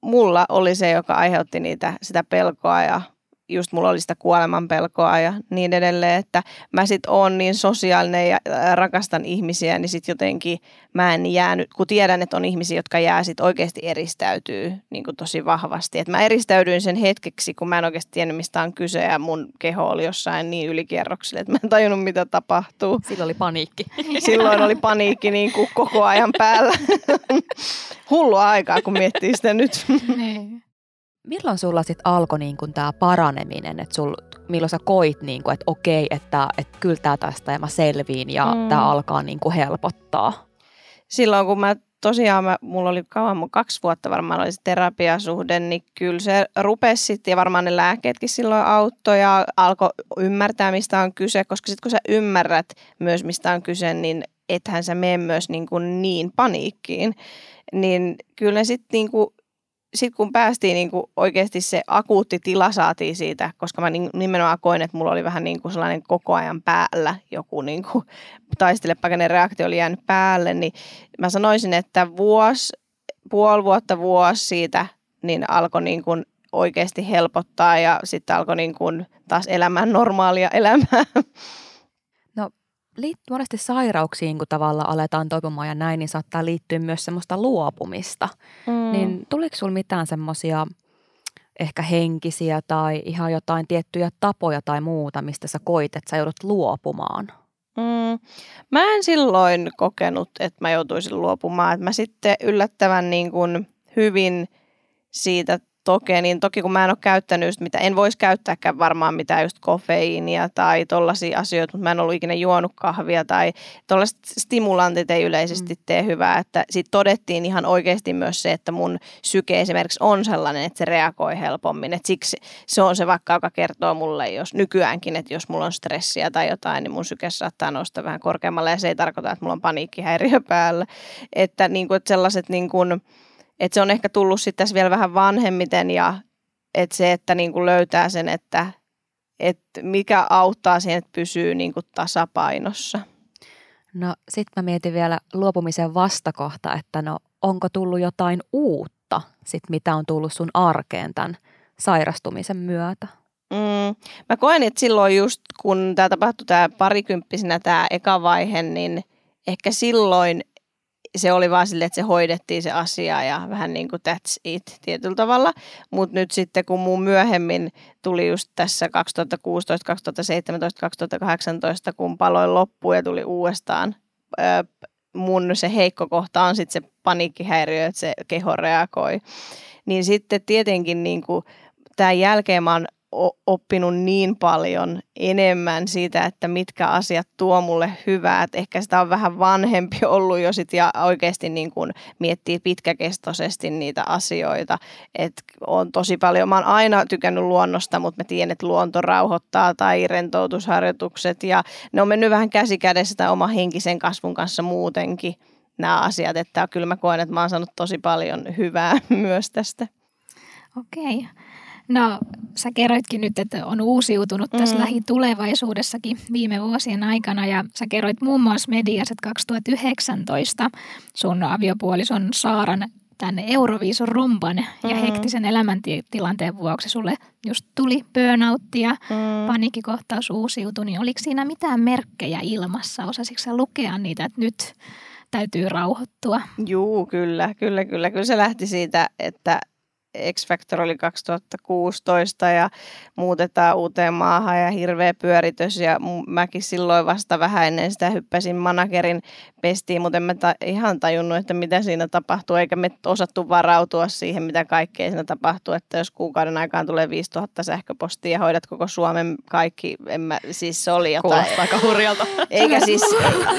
mulla oli se, joka aiheutti niitä, sitä pelkoa ja just mulla oli sitä kuolemanpelkoa ja niin edelleen, että mä sit oon niin sosiaalinen ja rakastan ihmisiä, niin sit jotenkin mä en jäänyt, kun tiedän, että on ihmisiä, jotka jää sit oikeasti eristäytyy niin kuin tosi vahvasti. Et mä eristäydyin sen hetkeksi, kun mä en oikeasti tiennyt, mistä on kyse ja mun keho oli jossain niin ylikierroksille, että mä en tajunnut, mitä tapahtuu. Silloin oli paniikki. Silloin oli paniikki niin kuin koko ajan päällä. Hullua aikaa, kun miettii sitä nyt. Niin milloin sulla sitten alkoi niin tämä paraneminen, että sul, milloin sä koit, niin kuin, että okei, että, että kyllä tämä tästä ja mä selviin ja mm. tämä alkaa niin kuin helpottaa? Silloin kun mä tosiaan, mä, mulla oli kauan, mun kaksi vuotta varmaan oli se terapiasuhde, niin kyllä se rupesi sitten ja varmaan ne lääkkeetkin silloin auttoi ja alkoi ymmärtää, mistä on kyse, koska sitten kun sä ymmärrät myös, mistä on kyse, niin ethän sä mene myös niin, kuin niin paniikkiin. Niin kyllä sitten niin kuin sitten kun päästiin niin kuin oikeasti se akuutti tila saatiin siitä, koska mä nimenomaan koin, että mulla oli vähän niin kuin sellainen koko ajan päällä joku niin kuin reaktio oli jäänyt päälle, niin mä sanoisin, että vuosi, puoli vuotta vuosi siitä niin alkoi niin kuin oikeasti helpottaa ja sitten alkoi niin kuin taas elämään normaalia elämää liittyy monesti sairauksiin, kun tavallaan aletaan toipumaan ja näin, niin saattaa liittyä myös semmoista luopumista. Mm. Niin tuliko sinulla mitään semmoisia ehkä henkisiä tai ihan jotain tiettyjä tapoja tai muuta, mistä sä koit, että sä joudut luopumaan? Mm. Mä en silloin kokenut, että mä joutuisin luopumaan. Mä sitten yllättävän niin kuin hyvin siitä toke, niin toki kun mä en ole käyttänyt just mitä, en voisi käyttääkään varmaan mitään just kofeiinia tai tollaisia asioita, mutta mä en ollut ikinä juonut kahvia tai tollaiset stimulantit ei yleisesti mm. tee hyvää, että sitten todettiin ihan oikeasti myös se, että mun syke esimerkiksi on sellainen, että se reagoi helpommin, että siksi se on se vaikka, joka kertoo mulle, jos nykyäänkin, että jos mulla on stressiä tai jotain, niin mun syke saattaa nousta vähän korkeammalle. Ja se ei tarkoita, että mulla on paniikkihäiriö päällä, että, niin kuin, että sellaiset niin kuin, et se on ehkä tullut sitten tässä vielä vähän vanhemmiten ja että se, että niin kuin löytää sen, että, että mikä auttaa siihen, että pysyy niin kuin tasapainossa. No sitten mä mietin vielä luopumisen vastakohta, että no onko tullut jotain uutta, sit mitä on tullut sun arkeen tämän sairastumisen myötä? Mm, mä koen, että silloin just kun tämä tapahtui tämä parikymppisenä tämä eka vaihe, niin ehkä silloin se oli vaan silleen, että se hoidettiin se asia ja vähän niin kuin that's it tietyllä tavalla. Mutta nyt sitten kun muu myöhemmin tuli just tässä 2016, 2017, 2018, kun paloin loppu ja tuli uudestaan mun se heikko kohta on sitten se paniikkihäiriö, että se keho reagoi. Niin sitten tietenkin niin kuin, tämän jälkeen mä oon oppinut niin paljon enemmän siitä, että mitkä asiat tuo mulle hyvää. Että ehkä sitä on vähän vanhempi ollut jo sit ja oikeasti niin kuin miettii pitkäkestoisesti niitä asioita. Että on tosi paljon, mä oon aina tykännyt luonnosta, mutta mä tiedän, että luonto rauhoittaa tai rentoutusharjoitukset ja ne on mennyt vähän käsi kädessä oma henkisen kasvun kanssa muutenkin nämä asiat, että kyllä mä koen, että mä oon saanut tosi paljon hyvää myös tästä. Okei. Okay. No, sä kerroitkin nyt, että on uusiutunut tässä mm. lähitulevaisuudessakin viime vuosien aikana ja sä kerroit muun muassa mediassa, että 2019 sun aviopuolison Saaran tämän Euroviisun rumban mm. ja hektisen elämäntilanteen vuoksi sulle just tuli burnout ja mm. paniikkikohtaus uusiutui, niin oliko siinä mitään merkkejä ilmassa? Osasitko sä lukea niitä, että nyt täytyy rauhoittua? Juu, kyllä, kyllä, kyllä. Kyllä se lähti siitä, että X-Factor oli 2016 ja muutetaan uuteen maahan ja hirveä pyöritys ja mäkin silloin vasta vähän ennen sitä hyppäsin managerin pestiin, mutta en mä ta- ihan tajunnut, että mitä siinä tapahtuu eikä me osattu varautua siihen, mitä kaikkea siinä tapahtuu, että jos kuukauden aikaan tulee 5000 sähköpostia ja hoidat koko Suomen kaikki, en mä, siis se oli jotain. Kuulostaa aika hurjalta. Eikä siis,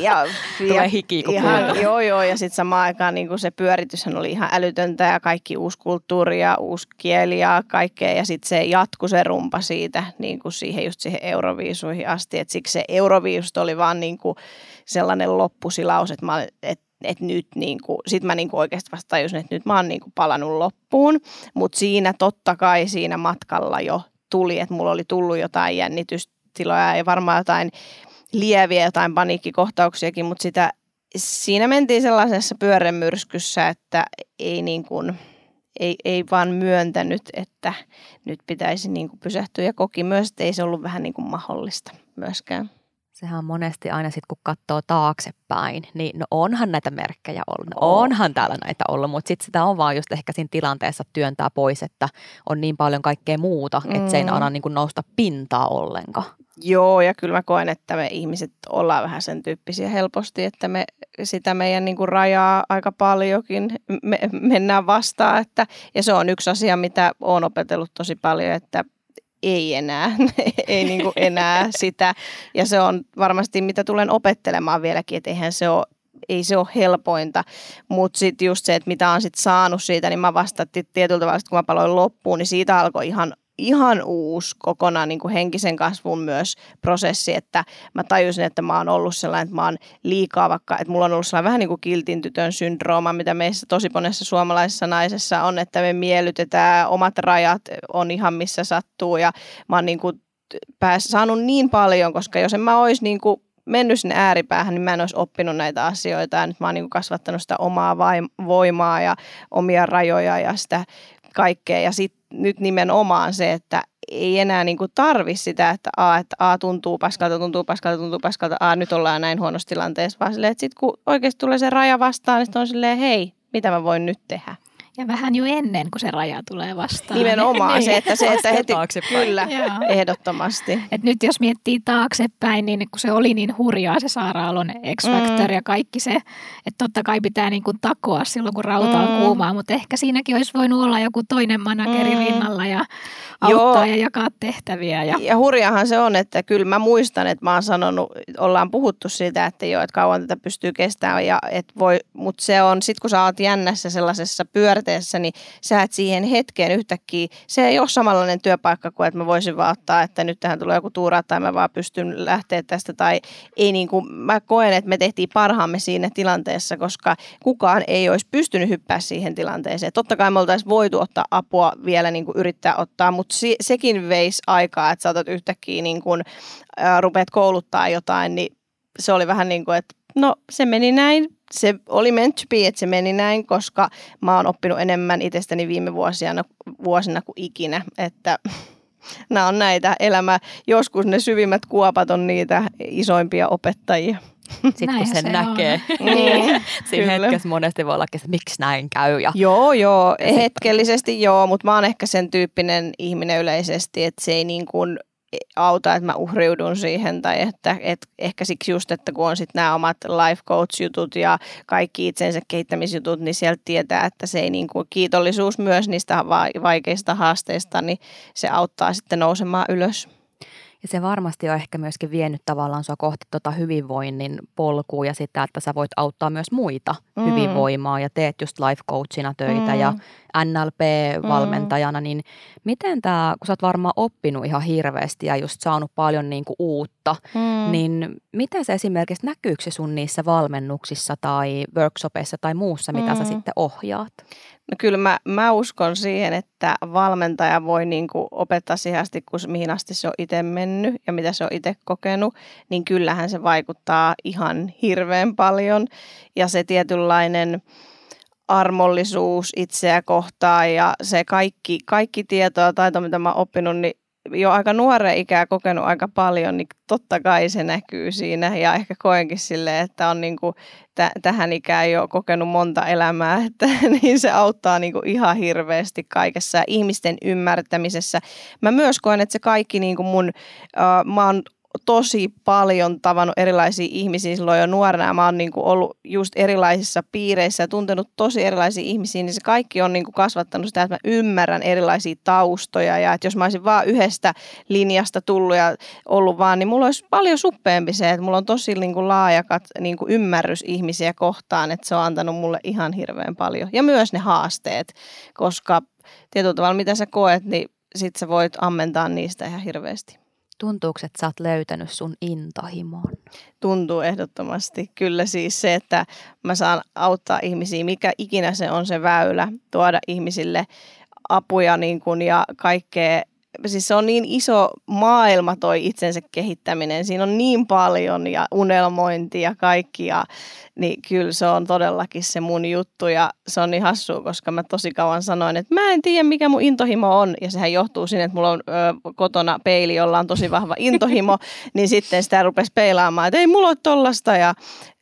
ja, Tulee hiki, kun ihan, Joo, joo, ja sitten samaan aikaan niin se pyörityshän oli ihan älytöntä ja kaikki uusi kulttuuri ja uusi kieli ja kaikkea. Ja sitten se jatkui se rumpa siitä niin kuin siihen just siihen Euroviisuihin asti. Et siksi se Euroviisut oli vaan niin kuin sellainen loppusilaus, että et, et nyt niin kuin, sit mä niin kuin oikeasti vasta tajusin, että nyt mä oon niin kuin palannut loppuun. Mutta siinä totta kai siinä matkalla jo tuli, että mulla oli tullut jotain jännitystiloja ja varmaan jotain lieviä jotain paniikkikohtauksiakin, mutta sitä, siinä mentiin sellaisessa pyörämyrskyssä, että ei niin kuin – ei, ei vaan myöntänyt, että nyt pitäisi niin kuin pysähtyä ja koki myös, että ei se ollut vähän niin kuin mahdollista myöskään. Sehän on monesti aina sitten, kun katsoo taaksepäin, niin no onhan näitä merkkejä ollut, no onhan täällä näitä ollut, mutta sitten sitä on vaan just ehkä siinä tilanteessa työntää pois, että on niin paljon kaikkea muuta, mm. että se ei mm. anna niin kuin nousta pintaa ollenkaan. Joo, ja kyllä mä koen, että me ihmiset ollaan vähän sen tyyppisiä helposti, että me sitä meidän niin kuin rajaa aika paljonkin me, mennään vastaan. Että, ja se on yksi asia, mitä olen opetellut tosi paljon, että ei enää, ei niin kuin enää sitä. Ja se on varmasti, mitä tulen opettelemaan vieläkin, että eihän se ole ei se ole helpointa, mutta sitten just se, että mitä on sitten saanut siitä, niin mä vastattiin tietyllä tavalla, kun mä paloin loppuun, niin siitä alkoi ihan ihan uusi kokonaan niin kuin henkisen kasvun myös prosessi, että mä tajusin, että mä oon ollut sellainen, että mä oon liikaa vaikka, että mulla on ollut sellainen vähän niin kuin kiltin tytön syndrooma, mitä meissä tosi monessa suomalaisessa naisessa on, että me miellytetään, omat rajat on ihan missä sattuu ja mä oon niin kuin pääs, saanut niin paljon, koska jos en mä olisi niin kuin mennyt sinne ääripäähän, niin mä en olisi oppinut näitä asioita. Ja nyt mä oon niin kasvattanut sitä omaa voimaa ja omia rajoja ja sitä kaikkea. Ja sit nyt nimenomaan se, että ei enää niin kuin tarvi sitä, että A, että A tuntuu paskalta, tuntuu paskalta, tuntuu paskalta, A nyt ollaan näin huonossa tilanteessa, vaan silleen, että sitten kun oikeasti tulee se raja vastaan, niin on silleen, hei, mitä mä voin nyt tehdä. Ja vähän jo ennen kuin se raja tulee vastaan. Nimenomaan niin. se, että se, että heti, kyllä, Joo. ehdottomasti. Et nyt jos miettii taaksepäin, niin kun se oli niin hurjaa se Saara-Alon X-Factor mm. ja kaikki se, että totta kai pitää niin kuin takoa silloin, kun rauta on mm. kuumaa, mutta ehkä siinäkin olisi voinut olla joku toinen manageri mm. rinnalla ja auttaa Joo. ja jakaa tehtäviä. Ja... ja hurjahan se on, että kyllä mä muistan, että mä oon sanonut, ollaan puhuttu siitä, että joo, että kauan tätä pystyy kestämään, ja et voi, mutta se on, sit kun sä oot jännässä sellaisessa pyörteessä, niin sä et siihen hetkeen yhtäkkiä, se ei ole samanlainen työpaikka kuin, että mä voisin vaan ottaa, että nyt tähän tulee joku tuura tai mä vaan pystyn lähteä tästä, tai ei niin kuin, mä koen, että me tehtiin parhaamme siinä tilanteessa, koska kukaan ei olisi pystynyt hyppää siihen tilanteeseen. Totta kai me oltaisiin voitu ottaa apua vielä niin kuin yrittää ottaa, mutta mutta se, sekin veisi aikaa, että saatat yhtäkkiä niin kun, ää, rupeat kouluttaa jotain, niin se oli vähän niin kuin, että no se meni näin, se oli meant to be, että se meni näin, koska mä oon oppinut enemmän itsestäni viime vuosina, vuosina kuin ikinä, että nämä on näitä elämä, joskus ne syvimmät kuopat on niitä isoimpia opettajia. Sitten kun sen se näkee, niin, siinä hetkessä monesti voi olla, että miksi näin käy. Ja... Joo, joo, hetkellisesti joo, mutta mä oon ehkä sen tyyppinen ihminen yleisesti, että se ei niin kuin, auta, että mä uhriudun siihen tai että et, ehkä siksi just, että kun on sitten nämä omat life coach-jutut ja kaikki itsensä kehittämisjutut, niin sieltä tietää, että se ei niin kuin kiitollisuus myös niistä vaikeista haasteista, niin se auttaa sitten nousemaan ylös. Ja se varmasti on ehkä myöskin vienyt tavallaan sua kohti tota hyvinvoinnin polkua ja sitä, että sä voit auttaa myös muita mm. hyvinvoimaa ja teet just life coachina töitä mm. ja NLP-valmentajana, mm. niin miten tämä, kun sä oot varmaan oppinut ihan hirveästi ja just saanut paljon niinku uutta, mm. niin miten se esimerkiksi näkyykö se sun niissä valmennuksissa tai workshopeissa tai muussa, mitä mm. sä sitten ohjaat? No kyllä mä, mä uskon siihen, että valmentaja voi niin kuin opettaa siihen asti, kun, mihin asti se on itse mennyt ja mitä se on itse kokenut, niin kyllähän se vaikuttaa ihan hirveän paljon. Ja se tietynlainen armollisuus itseä kohtaan ja se kaikki, kaikki tieto ja taito, mitä mä oon oppinut, niin jo aika nuoren ikää kokenut aika paljon, niin totta kai se näkyy siinä. Ja ehkä koenkin silleen, että on niin kuin t- tähän ikään jo kokenut monta elämää, että niin se auttaa niin kuin ihan hirveästi kaikessa ihmisten ymmärtämisessä. Mä myös koen, että se kaikki niin kuin mun, uh, mä oon tosi paljon tavannut erilaisia ihmisiä silloin jo nuorena. Mä oon niin kuin ollut just erilaisissa piireissä ja tuntenut tosi erilaisia ihmisiä, niin se kaikki on niin kuin kasvattanut sitä, että mä ymmärrän erilaisia taustoja ja että jos mä olisin vaan yhdestä linjasta tullut ja ollut vaan, niin mulla olisi paljon suppeempi se, että mulla on tosi niin kuin laaja niin kuin ymmärrys ihmisiä kohtaan, että se on antanut mulle ihan hirveän paljon. Ja myös ne haasteet, koska tietyllä tavalla mitä sä koet, niin sit sä voit ammentaa niistä ihan hirveästi. Tuntuuko, että sä oot löytänyt sun intohimon? Tuntuu ehdottomasti. Kyllä siis se, että mä saan auttaa ihmisiä, mikä ikinä se on se väylä, tuoda ihmisille apuja niin kun, ja kaikkea siis se on niin iso maailma toi itsensä kehittäminen. Siinä on niin paljon ja unelmointi ja kaikki ja niin kyllä se on todellakin se mun juttu ja se on niin hassua, koska mä tosi kauan sanoin, että mä en tiedä mikä mun intohimo on ja sehän johtuu siinä, että mulla on ö, kotona peili, jolla on tosi vahva intohimo, niin sitten sitä rupesi peilaamaan, että ei mulla ole tollasta ja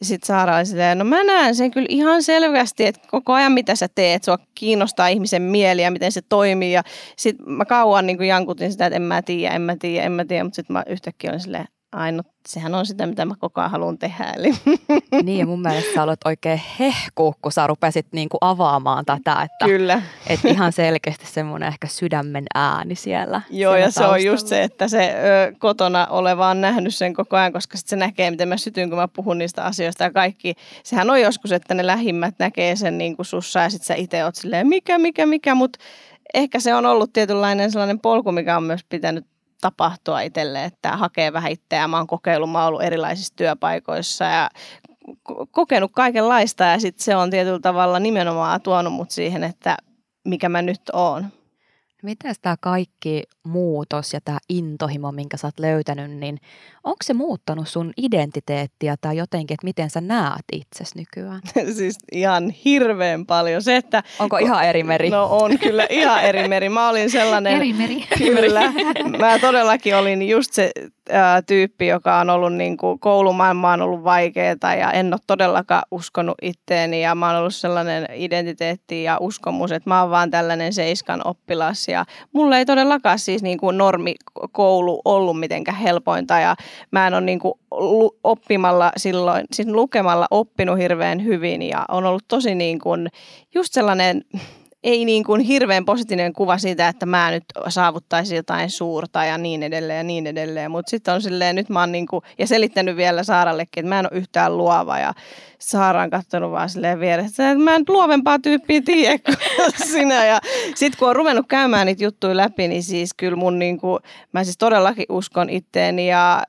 sitten Saara oli silleen, no mä näen sen kyllä ihan selvästi, että koko ajan mitä sä teet, sua kiinnostaa ihmisen mieli ja miten se toimii. Ja sitten mä kauan niin jankutin sitä, että en mä tiedä, en mä tiedä, en mä tiedä, mutta sitten mä yhtäkkiä olin silleen, aina, sehän on sitä, mitä mä koko ajan haluan tehdä. Eli. Niin, ja mun mielestä sä olet oikein hehku, kun sä rupesit niin kuin avaamaan tätä. Että, Kyllä. Että ihan selkeästi semmoinen ehkä sydämen ääni siellä. Joo, ja taustalla. se on just se, että se ö, kotona oleva on nähnyt sen koko ajan, koska sitten se näkee, miten mä sytyn, kun mä puhun niistä asioista ja kaikki. Sehän on joskus, että ne lähimmät näkee sen niin kuin sussa ja sitten sä itse oot silleen, mikä, mikä, mikä, mutta ehkä se on ollut tietynlainen sellainen polku, mikä on myös pitänyt tapahtua itselle, että hakee vähän itseään. Mä oon kokeillut, mä oon ollut erilaisissa työpaikoissa ja kokenut kaikenlaista ja sitten se on tietyllä tavalla nimenomaan tuonut mut siihen, että mikä mä nyt oon. Miten tämä kaikki muutos ja tämä intohimo, minkä sä oot löytänyt, niin onko se muuttanut sun identiteettiä tai jotenkin, että miten sä näet itses nykyään? siis ihan hirveän paljon. Se, että, onko ihan eri meri? No on kyllä ihan eri meri. Mä olin sellainen... Eri meri. Kyllä. Mä todellakin olin just se ää, tyyppi, joka on ollut niin kuin, koulumaailma on ollut vaikeaa ja en ole todellakaan uskonut itteeni ja mä oon ollut sellainen identiteetti ja uskomus, että mä oon vaan tällainen seiskan oppilas ja mulle ei todellakaan siis niin kuin normikoulu ollut mitenkään helpointa ja mä en ole niin kuin oppimalla silloin, siis lukemalla oppinut hirveän hyvin ja on ollut tosi niin kuin just sellainen ei niin kuin hirveän positiivinen kuva siitä, että mä nyt saavuttaisin jotain suurta ja niin edelleen ja niin edelleen. Mutta sitten on silleen, nyt mä oon niin kuin, ja selittänyt vielä Saarallekin, että mä en ole yhtään luova ja Saara on katsonut vaan silleen vieressä, että mä en luovempaa tyyppiä tiedä kuin sinä. Ja sitten kun on ruvennut käymään niitä juttuja läpi, niin siis kyllä mun niin kuin, mä siis todellakin uskon itteeni ja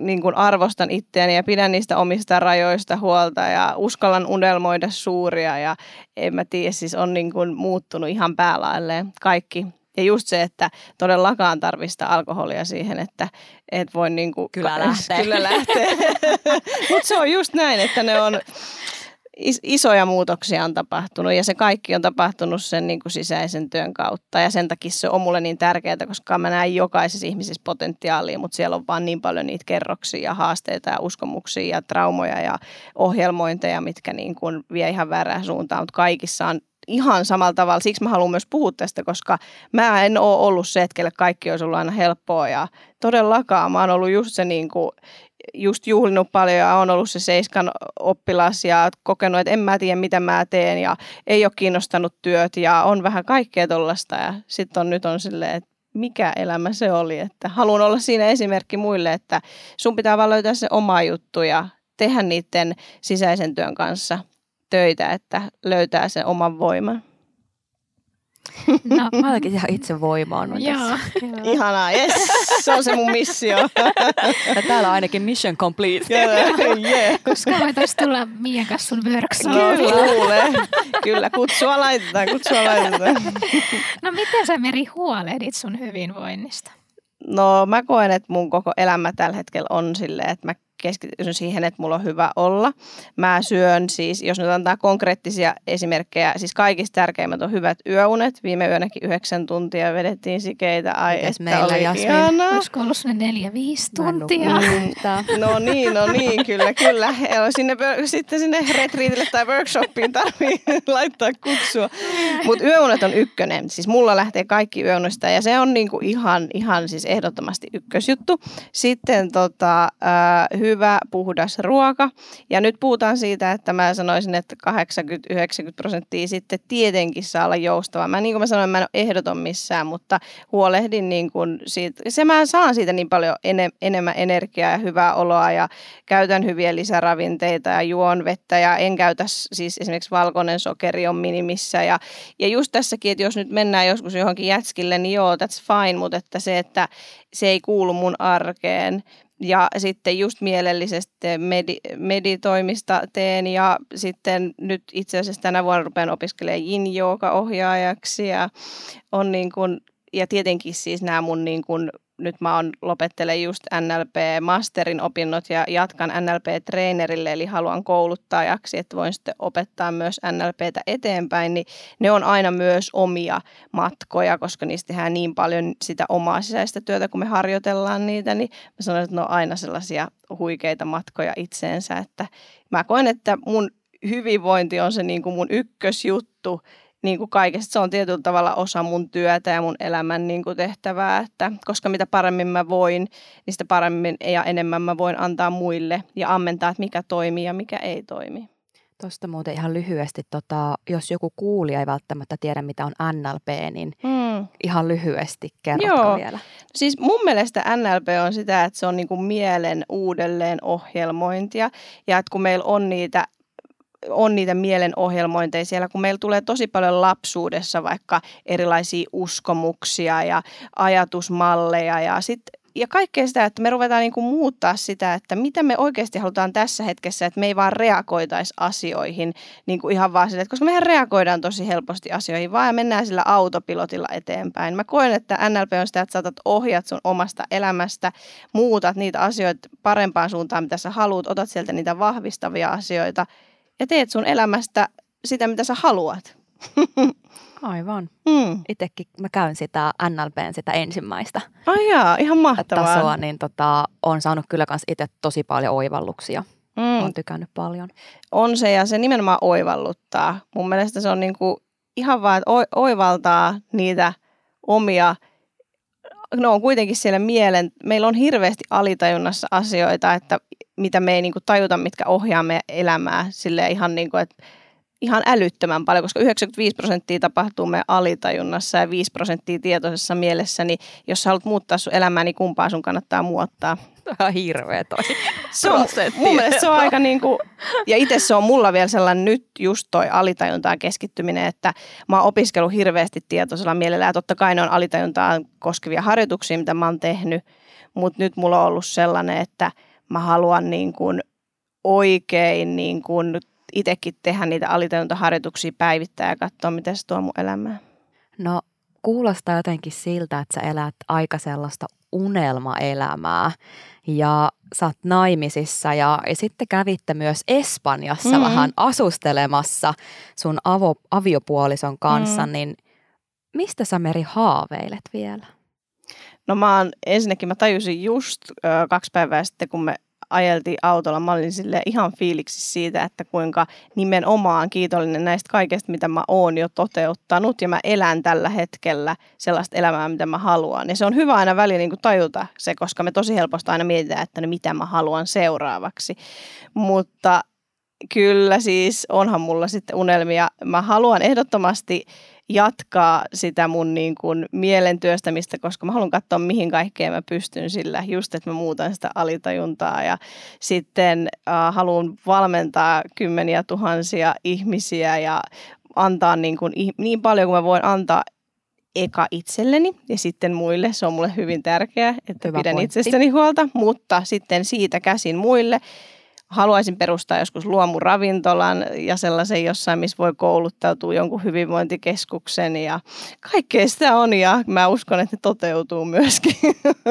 niin kuin arvostan itseäni ja pidän niistä omista rajoista huolta ja uskallan unelmoida suuria ja en mä tiedä, siis on niin kuin muuttunut ihan päälailleen kaikki. Ja just se, että todellakaan tarvista alkoholia siihen, että et voi niin kuin kyllä lähteä. Kyllä lähteä. Mutta se on just näin, että ne on, isoja muutoksia on tapahtunut ja se kaikki on tapahtunut sen niin kuin sisäisen työn kautta. Ja sen takia se on mulle niin tärkeää, koska mä näen jokaisessa ihmisessä potentiaalia, mutta siellä on vaan niin paljon niitä kerroksia ja haasteita ja uskomuksia ja traumoja ja ohjelmointeja, mitkä niin kuin vie ihan väärään suuntaan, mutta kaikissa on ihan samalla tavalla. Siksi mä haluan myös puhua tästä, koska mä en ole ollut se, että kaikki olisi ollut aina helppoa. Ja todellakaan mä oon ollut just se niin kuin, just juhlinut paljon ja on ollut se seiskan oppilas ja kokenut, että en mä tiedä mitä mä teen ja ei ole kiinnostanut työt ja on vähän kaikkea tollasta ja sitten on nyt on silleen, että mikä elämä se oli, että haluan olla siinä esimerkki muille, että sun pitää vaan löytää se oma juttu ja tehdä niiden sisäisen työn kanssa töitä, että löytää sen oman voiman. No, mä olenkin ihan itse voimaan. Joo. Ihanaa, yes, se on se mun missio. ja täällä on ainakin mission complete. Kyllä, yeah. Koska voitaisiin tulla Mian kanssa sun workshopiin. No, kuule. Kyllä, kutsua laitetaan, kutsua laitetaan. No miten sä Meri huolehdit sun hyvinvoinnista? No mä koen, että mun koko elämä tällä hetkellä on silleen, että mä keskityn siihen, että mulla on hyvä olla. Mä syön siis, jos nyt antaa konkreettisia esimerkkejä, siis kaikista tärkeimmät on hyvät yöunet. Viime yönäkin yhdeksän tuntia vedettiin sikeitä. Ai, Mites että meillä, oli Jasmin? Olisiko ollut sinne neljä, viisi tuntia? No niin, no niin, kyllä, kyllä. Ja sinne, sitten sinne retriitille tai workshopiin tarvii laittaa kutsua. Mutta yöunet on ykkönen. Siis mulla lähtee kaikki yöunista ja se on niinku ihan, ihan siis ehdottomasti ykkösjuttu. Sitten tota, äh, hyvä puhdas ruoka. Ja nyt puhutaan siitä, että mä sanoisin, että 80-90 prosenttia sitten tietenkin saa olla joustava. Mä niin kuin mä sanoin, mä en ole ehdoton missään, mutta huolehdin niin kuin siitä. Se mä saan siitä niin paljon ene, enemmän energiaa ja hyvää oloa ja käytän hyviä lisäravinteita ja juon vettä ja en käytä siis esimerkiksi valkoinen sokeri on minimissä. Ja, ja just tässäkin, että jos nyt mennään joskus johonkin jätskille, niin joo, that's fine, mutta että se, että se ei kuulu mun arkeen, ja sitten just mielellisesti medi- meditoimista teen. Ja sitten nyt itse asiassa tänä vuonna rupean opiskelemaan yin ohjaajaksi ja on niin kuin, ja tietenkin siis nämä mun niin kuin nyt mä on lopettelen just NLP-masterin opinnot ja jatkan NLP-treenerille, eli haluan kouluttajaksi, että voin sitten opettaa myös NLPtä eteenpäin, niin ne on aina myös omia matkoja, koska niistä tehdään niin paljon sitä omaa sisäistä työtä, kun me harjoitellaan niitä, niin mä sanon, että ne on aina sellaisia huikeita matkoja itseensä, että mä koen, että mun hyvinvointi on se niin kuin mun ykkösjuttu, niin kuin kaikesta. Se on tietyllä tavalla osa mun työtä ja mun elämän niin kuin tehtävää, että koska mitä paremmin mä voin, niin sitä paremmin ja enemmän mä voin antaa muille ja ammentaa, että mikä toimii ja mikä ei toimi. Tuosta muuten ihan lyhyesti, tota, jos joku kuulija ei välttämättä tiedä, mitä on NLP, niin Hmm. ihan lyhyesti kerrotko Joo. vielä? Siis mun mielestä NLP on sitä, että se on niin kuin mielen uudelleen ohjelmointia ja että kun meillä on niitä on niitä mielen ohjelmointeja siellä, kun meillä tulee tosi paljon lapsuudessa vaikka erilaisia uskomuksia ja ajatusmalleja ja sitten ja kaikkea sitä, että me ruvetaan niin kuin muuttaa sitä, että mitä me oikeasti halutaan tässä hetkessä, että me ei vaan reagoitaisi asioihin niin kuin ihan vaan sille, että koska mehän reagoidaan tosi helposti asioihin, vaan mennään sillä autopilotilla eteenpäin. Mä koen, että NLP on sitä, että saatat ohjat sun omasta elämästä, muutat niitä asioita parempaan suuntaan, mitä sä haluat, otat sieltä niitä vahvistavia asioita ja teet sun elämästä sitä, mitä sä haluat. Aivan. Mm. Itsekin mä käyn sitä NLPn sitä ensimmäistä Ai jaa, ihan mahtavaa. tasoa, niin tota, on saanut kyllä kans itse tosi paljon oivalluksia. Mm. Olen tykännyt paljon. on se ja se nimenomaan oivalluttaa. Mun mielestä se on niinku ihan vaan, että oi- oivaltaa niitä omia, no on kuitenkin siellä mielen, meillä on hirveästi alitajunnassa asioita, että mitä me ei niinku tajuta, mitkä ohjaa meidän elämää sille ihan niinku, että ihan älyttömän paljon, koska 95 prosenttia tapahtuu meidän alitajunnassa ja 5 prosenttia tietoisessa mielessä, niin jos sä haluat muuttaa sun elämää, niin kumpaa sun kannattaa muuttaa? Ihan hirveä toi. Se on, mun mielestä se on aika niin kuin, ja itse se on mulla vielä sellainen nyt just toi alitajuntaan keskittyminen, että mä oon opiskellut hirveästi tietoisella mielellä ja totta kai ne on alitajuntaan koskevia harjoituksia, mitä mä oon tehnyt, mutta nyt mulla on ollut sellainen, että mä haluan niin kuin oikein niin kuin itsekin tehdä niitä alitajuntaharjoituksia päivittää ja katsoa, miten se tuo mun elämään. No kuulostaa jotenkin siltä, että sä elät aika sellaista unelmaelämää ja sä oot naimisissa ja, ja sitten kävitte myös Espanjassa Mhm. mm-hmm. vähän asustelemassa sun avo, aviopuolison kanssa, Mm. niin mistä sä Meri haaveilet vielä? No mä oon, ensinnäkin mä tajusin just ö, kaksi päivää sitten, kun me ajeltiin autolla. Mä olin sille ihan fiiliksi siitä, että kuinka nimenomaan kiitollinen näistä kaikesta, mitä mä oon jo toteuttanut. Ja mä elän tällä hetkellä sellaista elämää, mitä mä haluan. Ja se on hyvä aina väliin niin tajuta se, koska me tosi helposti aina mietitään, että no mitä mä haluan seuraavaksi. Mutta kyllä siis onhan mulla sitten unelmia. Mä haluan ehdottomasti jatkaa sitä mun niin kuin mielen työstämistä, koska mä haluan katsoa, mihin kaikkeen mä pystyn sillä, just että mä muutan sitä alitajuntaa ja sitten äh, haluan valmentaa kymmeniä tuhansia ihmisiä ja antaa niin, kuin, niin paljon kuin mä voin antaa eka itselleni ja sitten muille. Se on mulle hyvin tärkeää, että Hyvä pidän pointti. itsestäni huolta, mutta sitten siitä käsin muille haluaisin perustaa joskus luomuravintolan ja sellaisen jossain, missä voi kouluttautua jonkun hyvinvointikeskuksen ja kaikkea sitä on ja mä uskon, että ne toteutuu myöskin.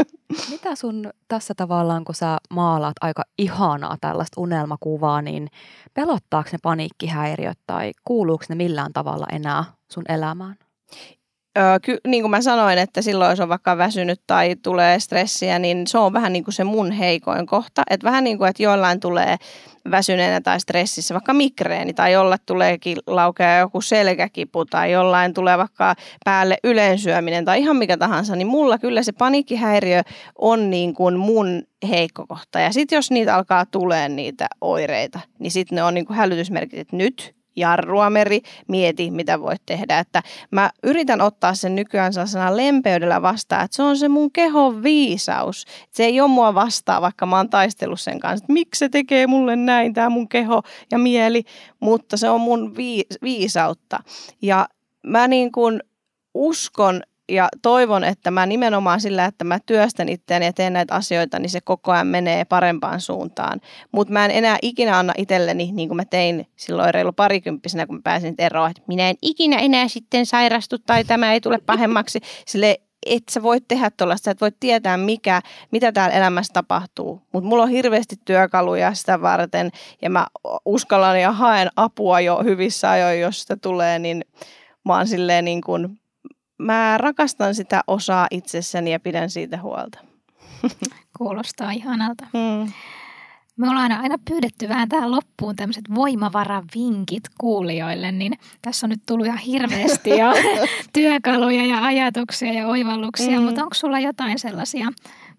Mitä sun tässä tavallaan, kun sä maalaat aika ihanaa tällaista unelmakuvaa, niin pelottaako ne paniikkihäiriöt tai kuuluuko ne millään tavalla enää sun elämään? Öö, ky, niin kuin mä sanoin, että silloin jos on vaikka väsynyt tai tulee stressiä, niin se on vähän niin kuin se mun heikoin kohta. Että vähän niin kuin, että jollain tulee väsyneenä tai stressissä vaikka migreeni tai jolla tuleekin laukea joku selkäkipu tai jollain tulee vaikka päälle yleensyöminen tai ihan mikä tahansa, niin mulla kyllä se paniikkihäiriö on niin kuin mun heikko kohta. Ja sitten jos niitä alkaa tulee niitä oireita, niin sitten ne on niin kuin hälytysmerkit, että nyt jarrua meri, mieti mitä voit tehdä. Että mä yritän ottaa sen nykyään sellaisena lempeydellä vastaan, että se on se mun kehon viisaus. Se ei ole mua vastaa, vaikka mä oon taistellut sen kanssa, että miksi se tekee mulle näin, tämä mun keho ja mieli, mutta se on mun viisautta. Ja mä niin kuin uskon ja toivon, että mä nimenomaan sillä, että mä työstän itseäni ja teen näitä asioita, niin se koko ajan menee parempaan suuntaan. Mutta mä en enää ikinä anna itselleni, niin kuin mä tein silloin reilu parikymppisenä, kun mä pääsin eroon, että minä en ikinä enää sitten sairastu tai tämä ei tule pahemmaksi. Sille et sä voit tehdä tuollaista, et voit tietää, mikä, mitä täällä elämässä tapahtuu. Mutta mulla on hirveästi työkaluja sitä varten ja mä uskallan ja haen apua jo hyvissä ajoin, jos sitä tulee, niin mä oon silleen niin kuin mä rakastan sitä osaa itsessäni ja pidän siitä huolta. Kuulostaa ihanalta. Mm. Me ollaan aina pyydetty vähän tähän loppuun tämmöiset voimavaravinkit kuulijoille, niin tässä on nyt tullut ihan hirveästi jo työkaluja ja ajatuksia ja oivalluksia, mm. mutta onko sulla jotain sellaisia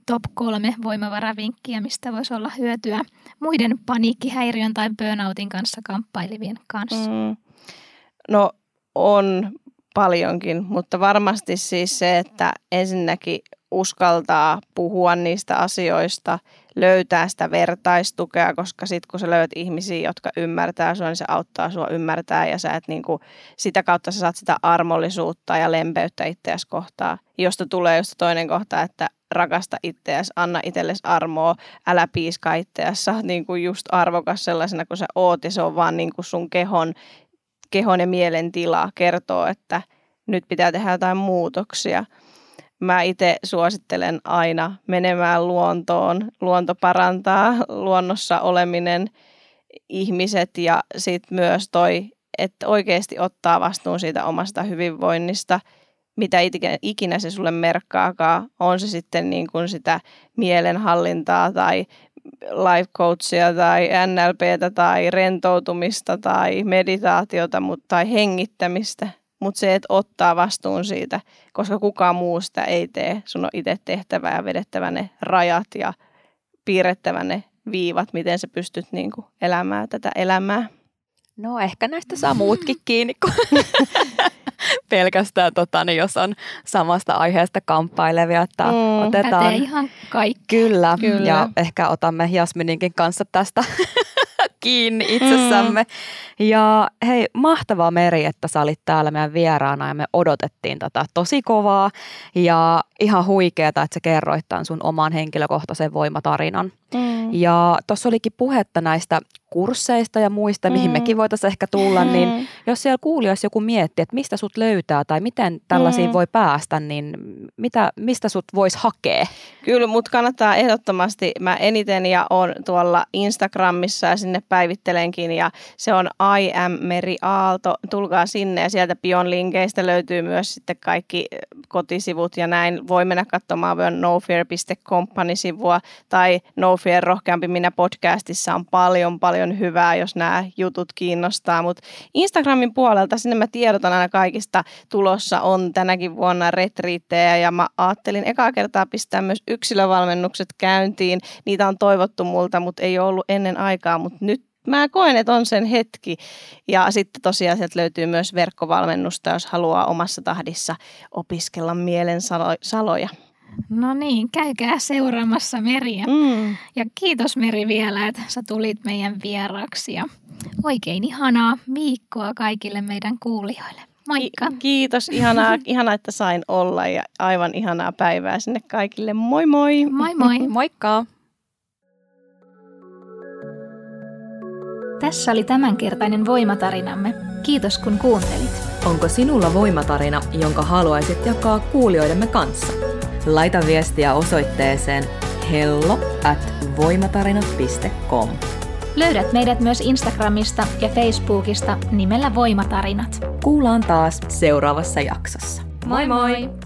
top kolme voimavaravinkkiä, mistä voisi olla hyötyä muiden paniikkihäiriön tai burnoutin kanssa kamppailivien kanssa? Mm. No on paljonkin, mutta varmasti siis se, että ensinnäkin uskaltaa puhua niistä asioista, löytää sitä vertaistukea, koska sitten kun sä löydät ihmisiä, jotka ymmärtää sua, niin se auttaa sua ymmärtää ja sä et niinku, sitä kautta sä saat sitä armollisuutta ja lempeyttä itseäsi kohtaa, josta tulee just toinen kohta, että rakasta itseäsi, anna itsellesi armoa, älä piiska itseäsi, sä oot niinku just arvokas sellaisena kuin sä oot ja se on vaan niinku sun kehon kehon ja mielen tila kertoo, että nyt pitää tehdä jotain muutoksia. Mä itse suosittelen aina menemään luontoon. Luonto parantaa luonnossa oleminen ihmiset ja sitten myös toi, että oikeasti ottaa vastuun siitä omasta hyvinvoinnista, mitä ikinä se sulle merkkaakaan. On se sitten niin kuin sitä mielenhallintaa tai life coachia tai NLPtä tai rentoutumista tai meditaatiota mutta, tai hengittämistä, mutta se, että ottaa vastuun siitä, koska kukaan muu sitä ei tee. Sun on itse tehtävä ja vedettävä ne rajat ja piirrettävä ne viivat, miten sä pystyt niin kuin elämään tätä elämää. No ehkä näistä saa muutkin kiinni, kun pelkästään, tota, niin jos on samasta aiheesta kamppailevia. Että mm, otetaan, ihan kaikki. Kyllä, kyllä, ja ehkä otamme Jasmininkin kanssa tästä kiinni itsessämme. Mm. Ja hei, mahtavaa Meri, että sä olit täällä meidän vieraana ja me odotettiin tätä tosi kovaa. Ja ihan huikeeta, että sä kerroit tämän sun oman henkilökohtaisen voimatarinan. Mm. Ja tuossa olikin puhetta näistä kursseista ja muista, mm. mihin mekin voitaisiin ehkä tulla, niin mm. niin jos siellä kuulijoissa joku miettii, että mistä sut löytää tai miten tällaisiin mm. voi päästä, niin mitä, mistä sut voisi hakea? Kyllä, mutta kannattaa ehdottomasti. Mä eniten ja on tuolla Instagramissa ja sinne päivittelenkin ja se on I am Meri Aalto. Tulkaa sinne ja sieltä Pion linkeistä löytyy myös sitten kaikki kotisivut ja näin. Voi mennä katsomaan myös nofear.com sivua tai No Fear Rohkeampi minä podcastissa on paljon paljon hyvää, jos nämä jutut kiinnostaa. Mutta Instagramin puolelta sinne mä tiedotan aina kaikista tulossa on tänäkin vuonna retriittejä ja mä ajattelin ekaa kertaa pistää myös yksilövalmennukset käyntiin. Niitä on toivottu multa, mutta ei ole ollut ennen aikaa, mutta nyt mä koen, että on sen hetki. Ja sitten tosiaan sieltä löytyy myös verkkovalmennusta, jos haluaa omassa tahdissa opiskella mielen saloja. No niin, käykää seuraamassa Meriä. Mm. Ja kiitos Meri vielä, että sä tulit meidän vieraksi. Ja oikein ihanaa viikkoa kaikille meidän kuulijoille. Moikka. Kiitos, ihanaa, ihanaa, että sain olla ja aivan ihanaa päivää sinne kaikille. Moi moi! Moi moi! Moikka! Tässä oli tämänkertainen voimatarinamme. Kiitos kun kuuntelit. Onko sinulla voimatarina, jonka haluaisit jakaa kuulijoidemme kanssa? Laita viestiä osoitteeseen hello at voimatarinat.com. Löydät meidät myös Instagramista ja Facebookista nimellä Voimatarinat. Kuullaan taas seuraavassa jaksossa. Moi moi!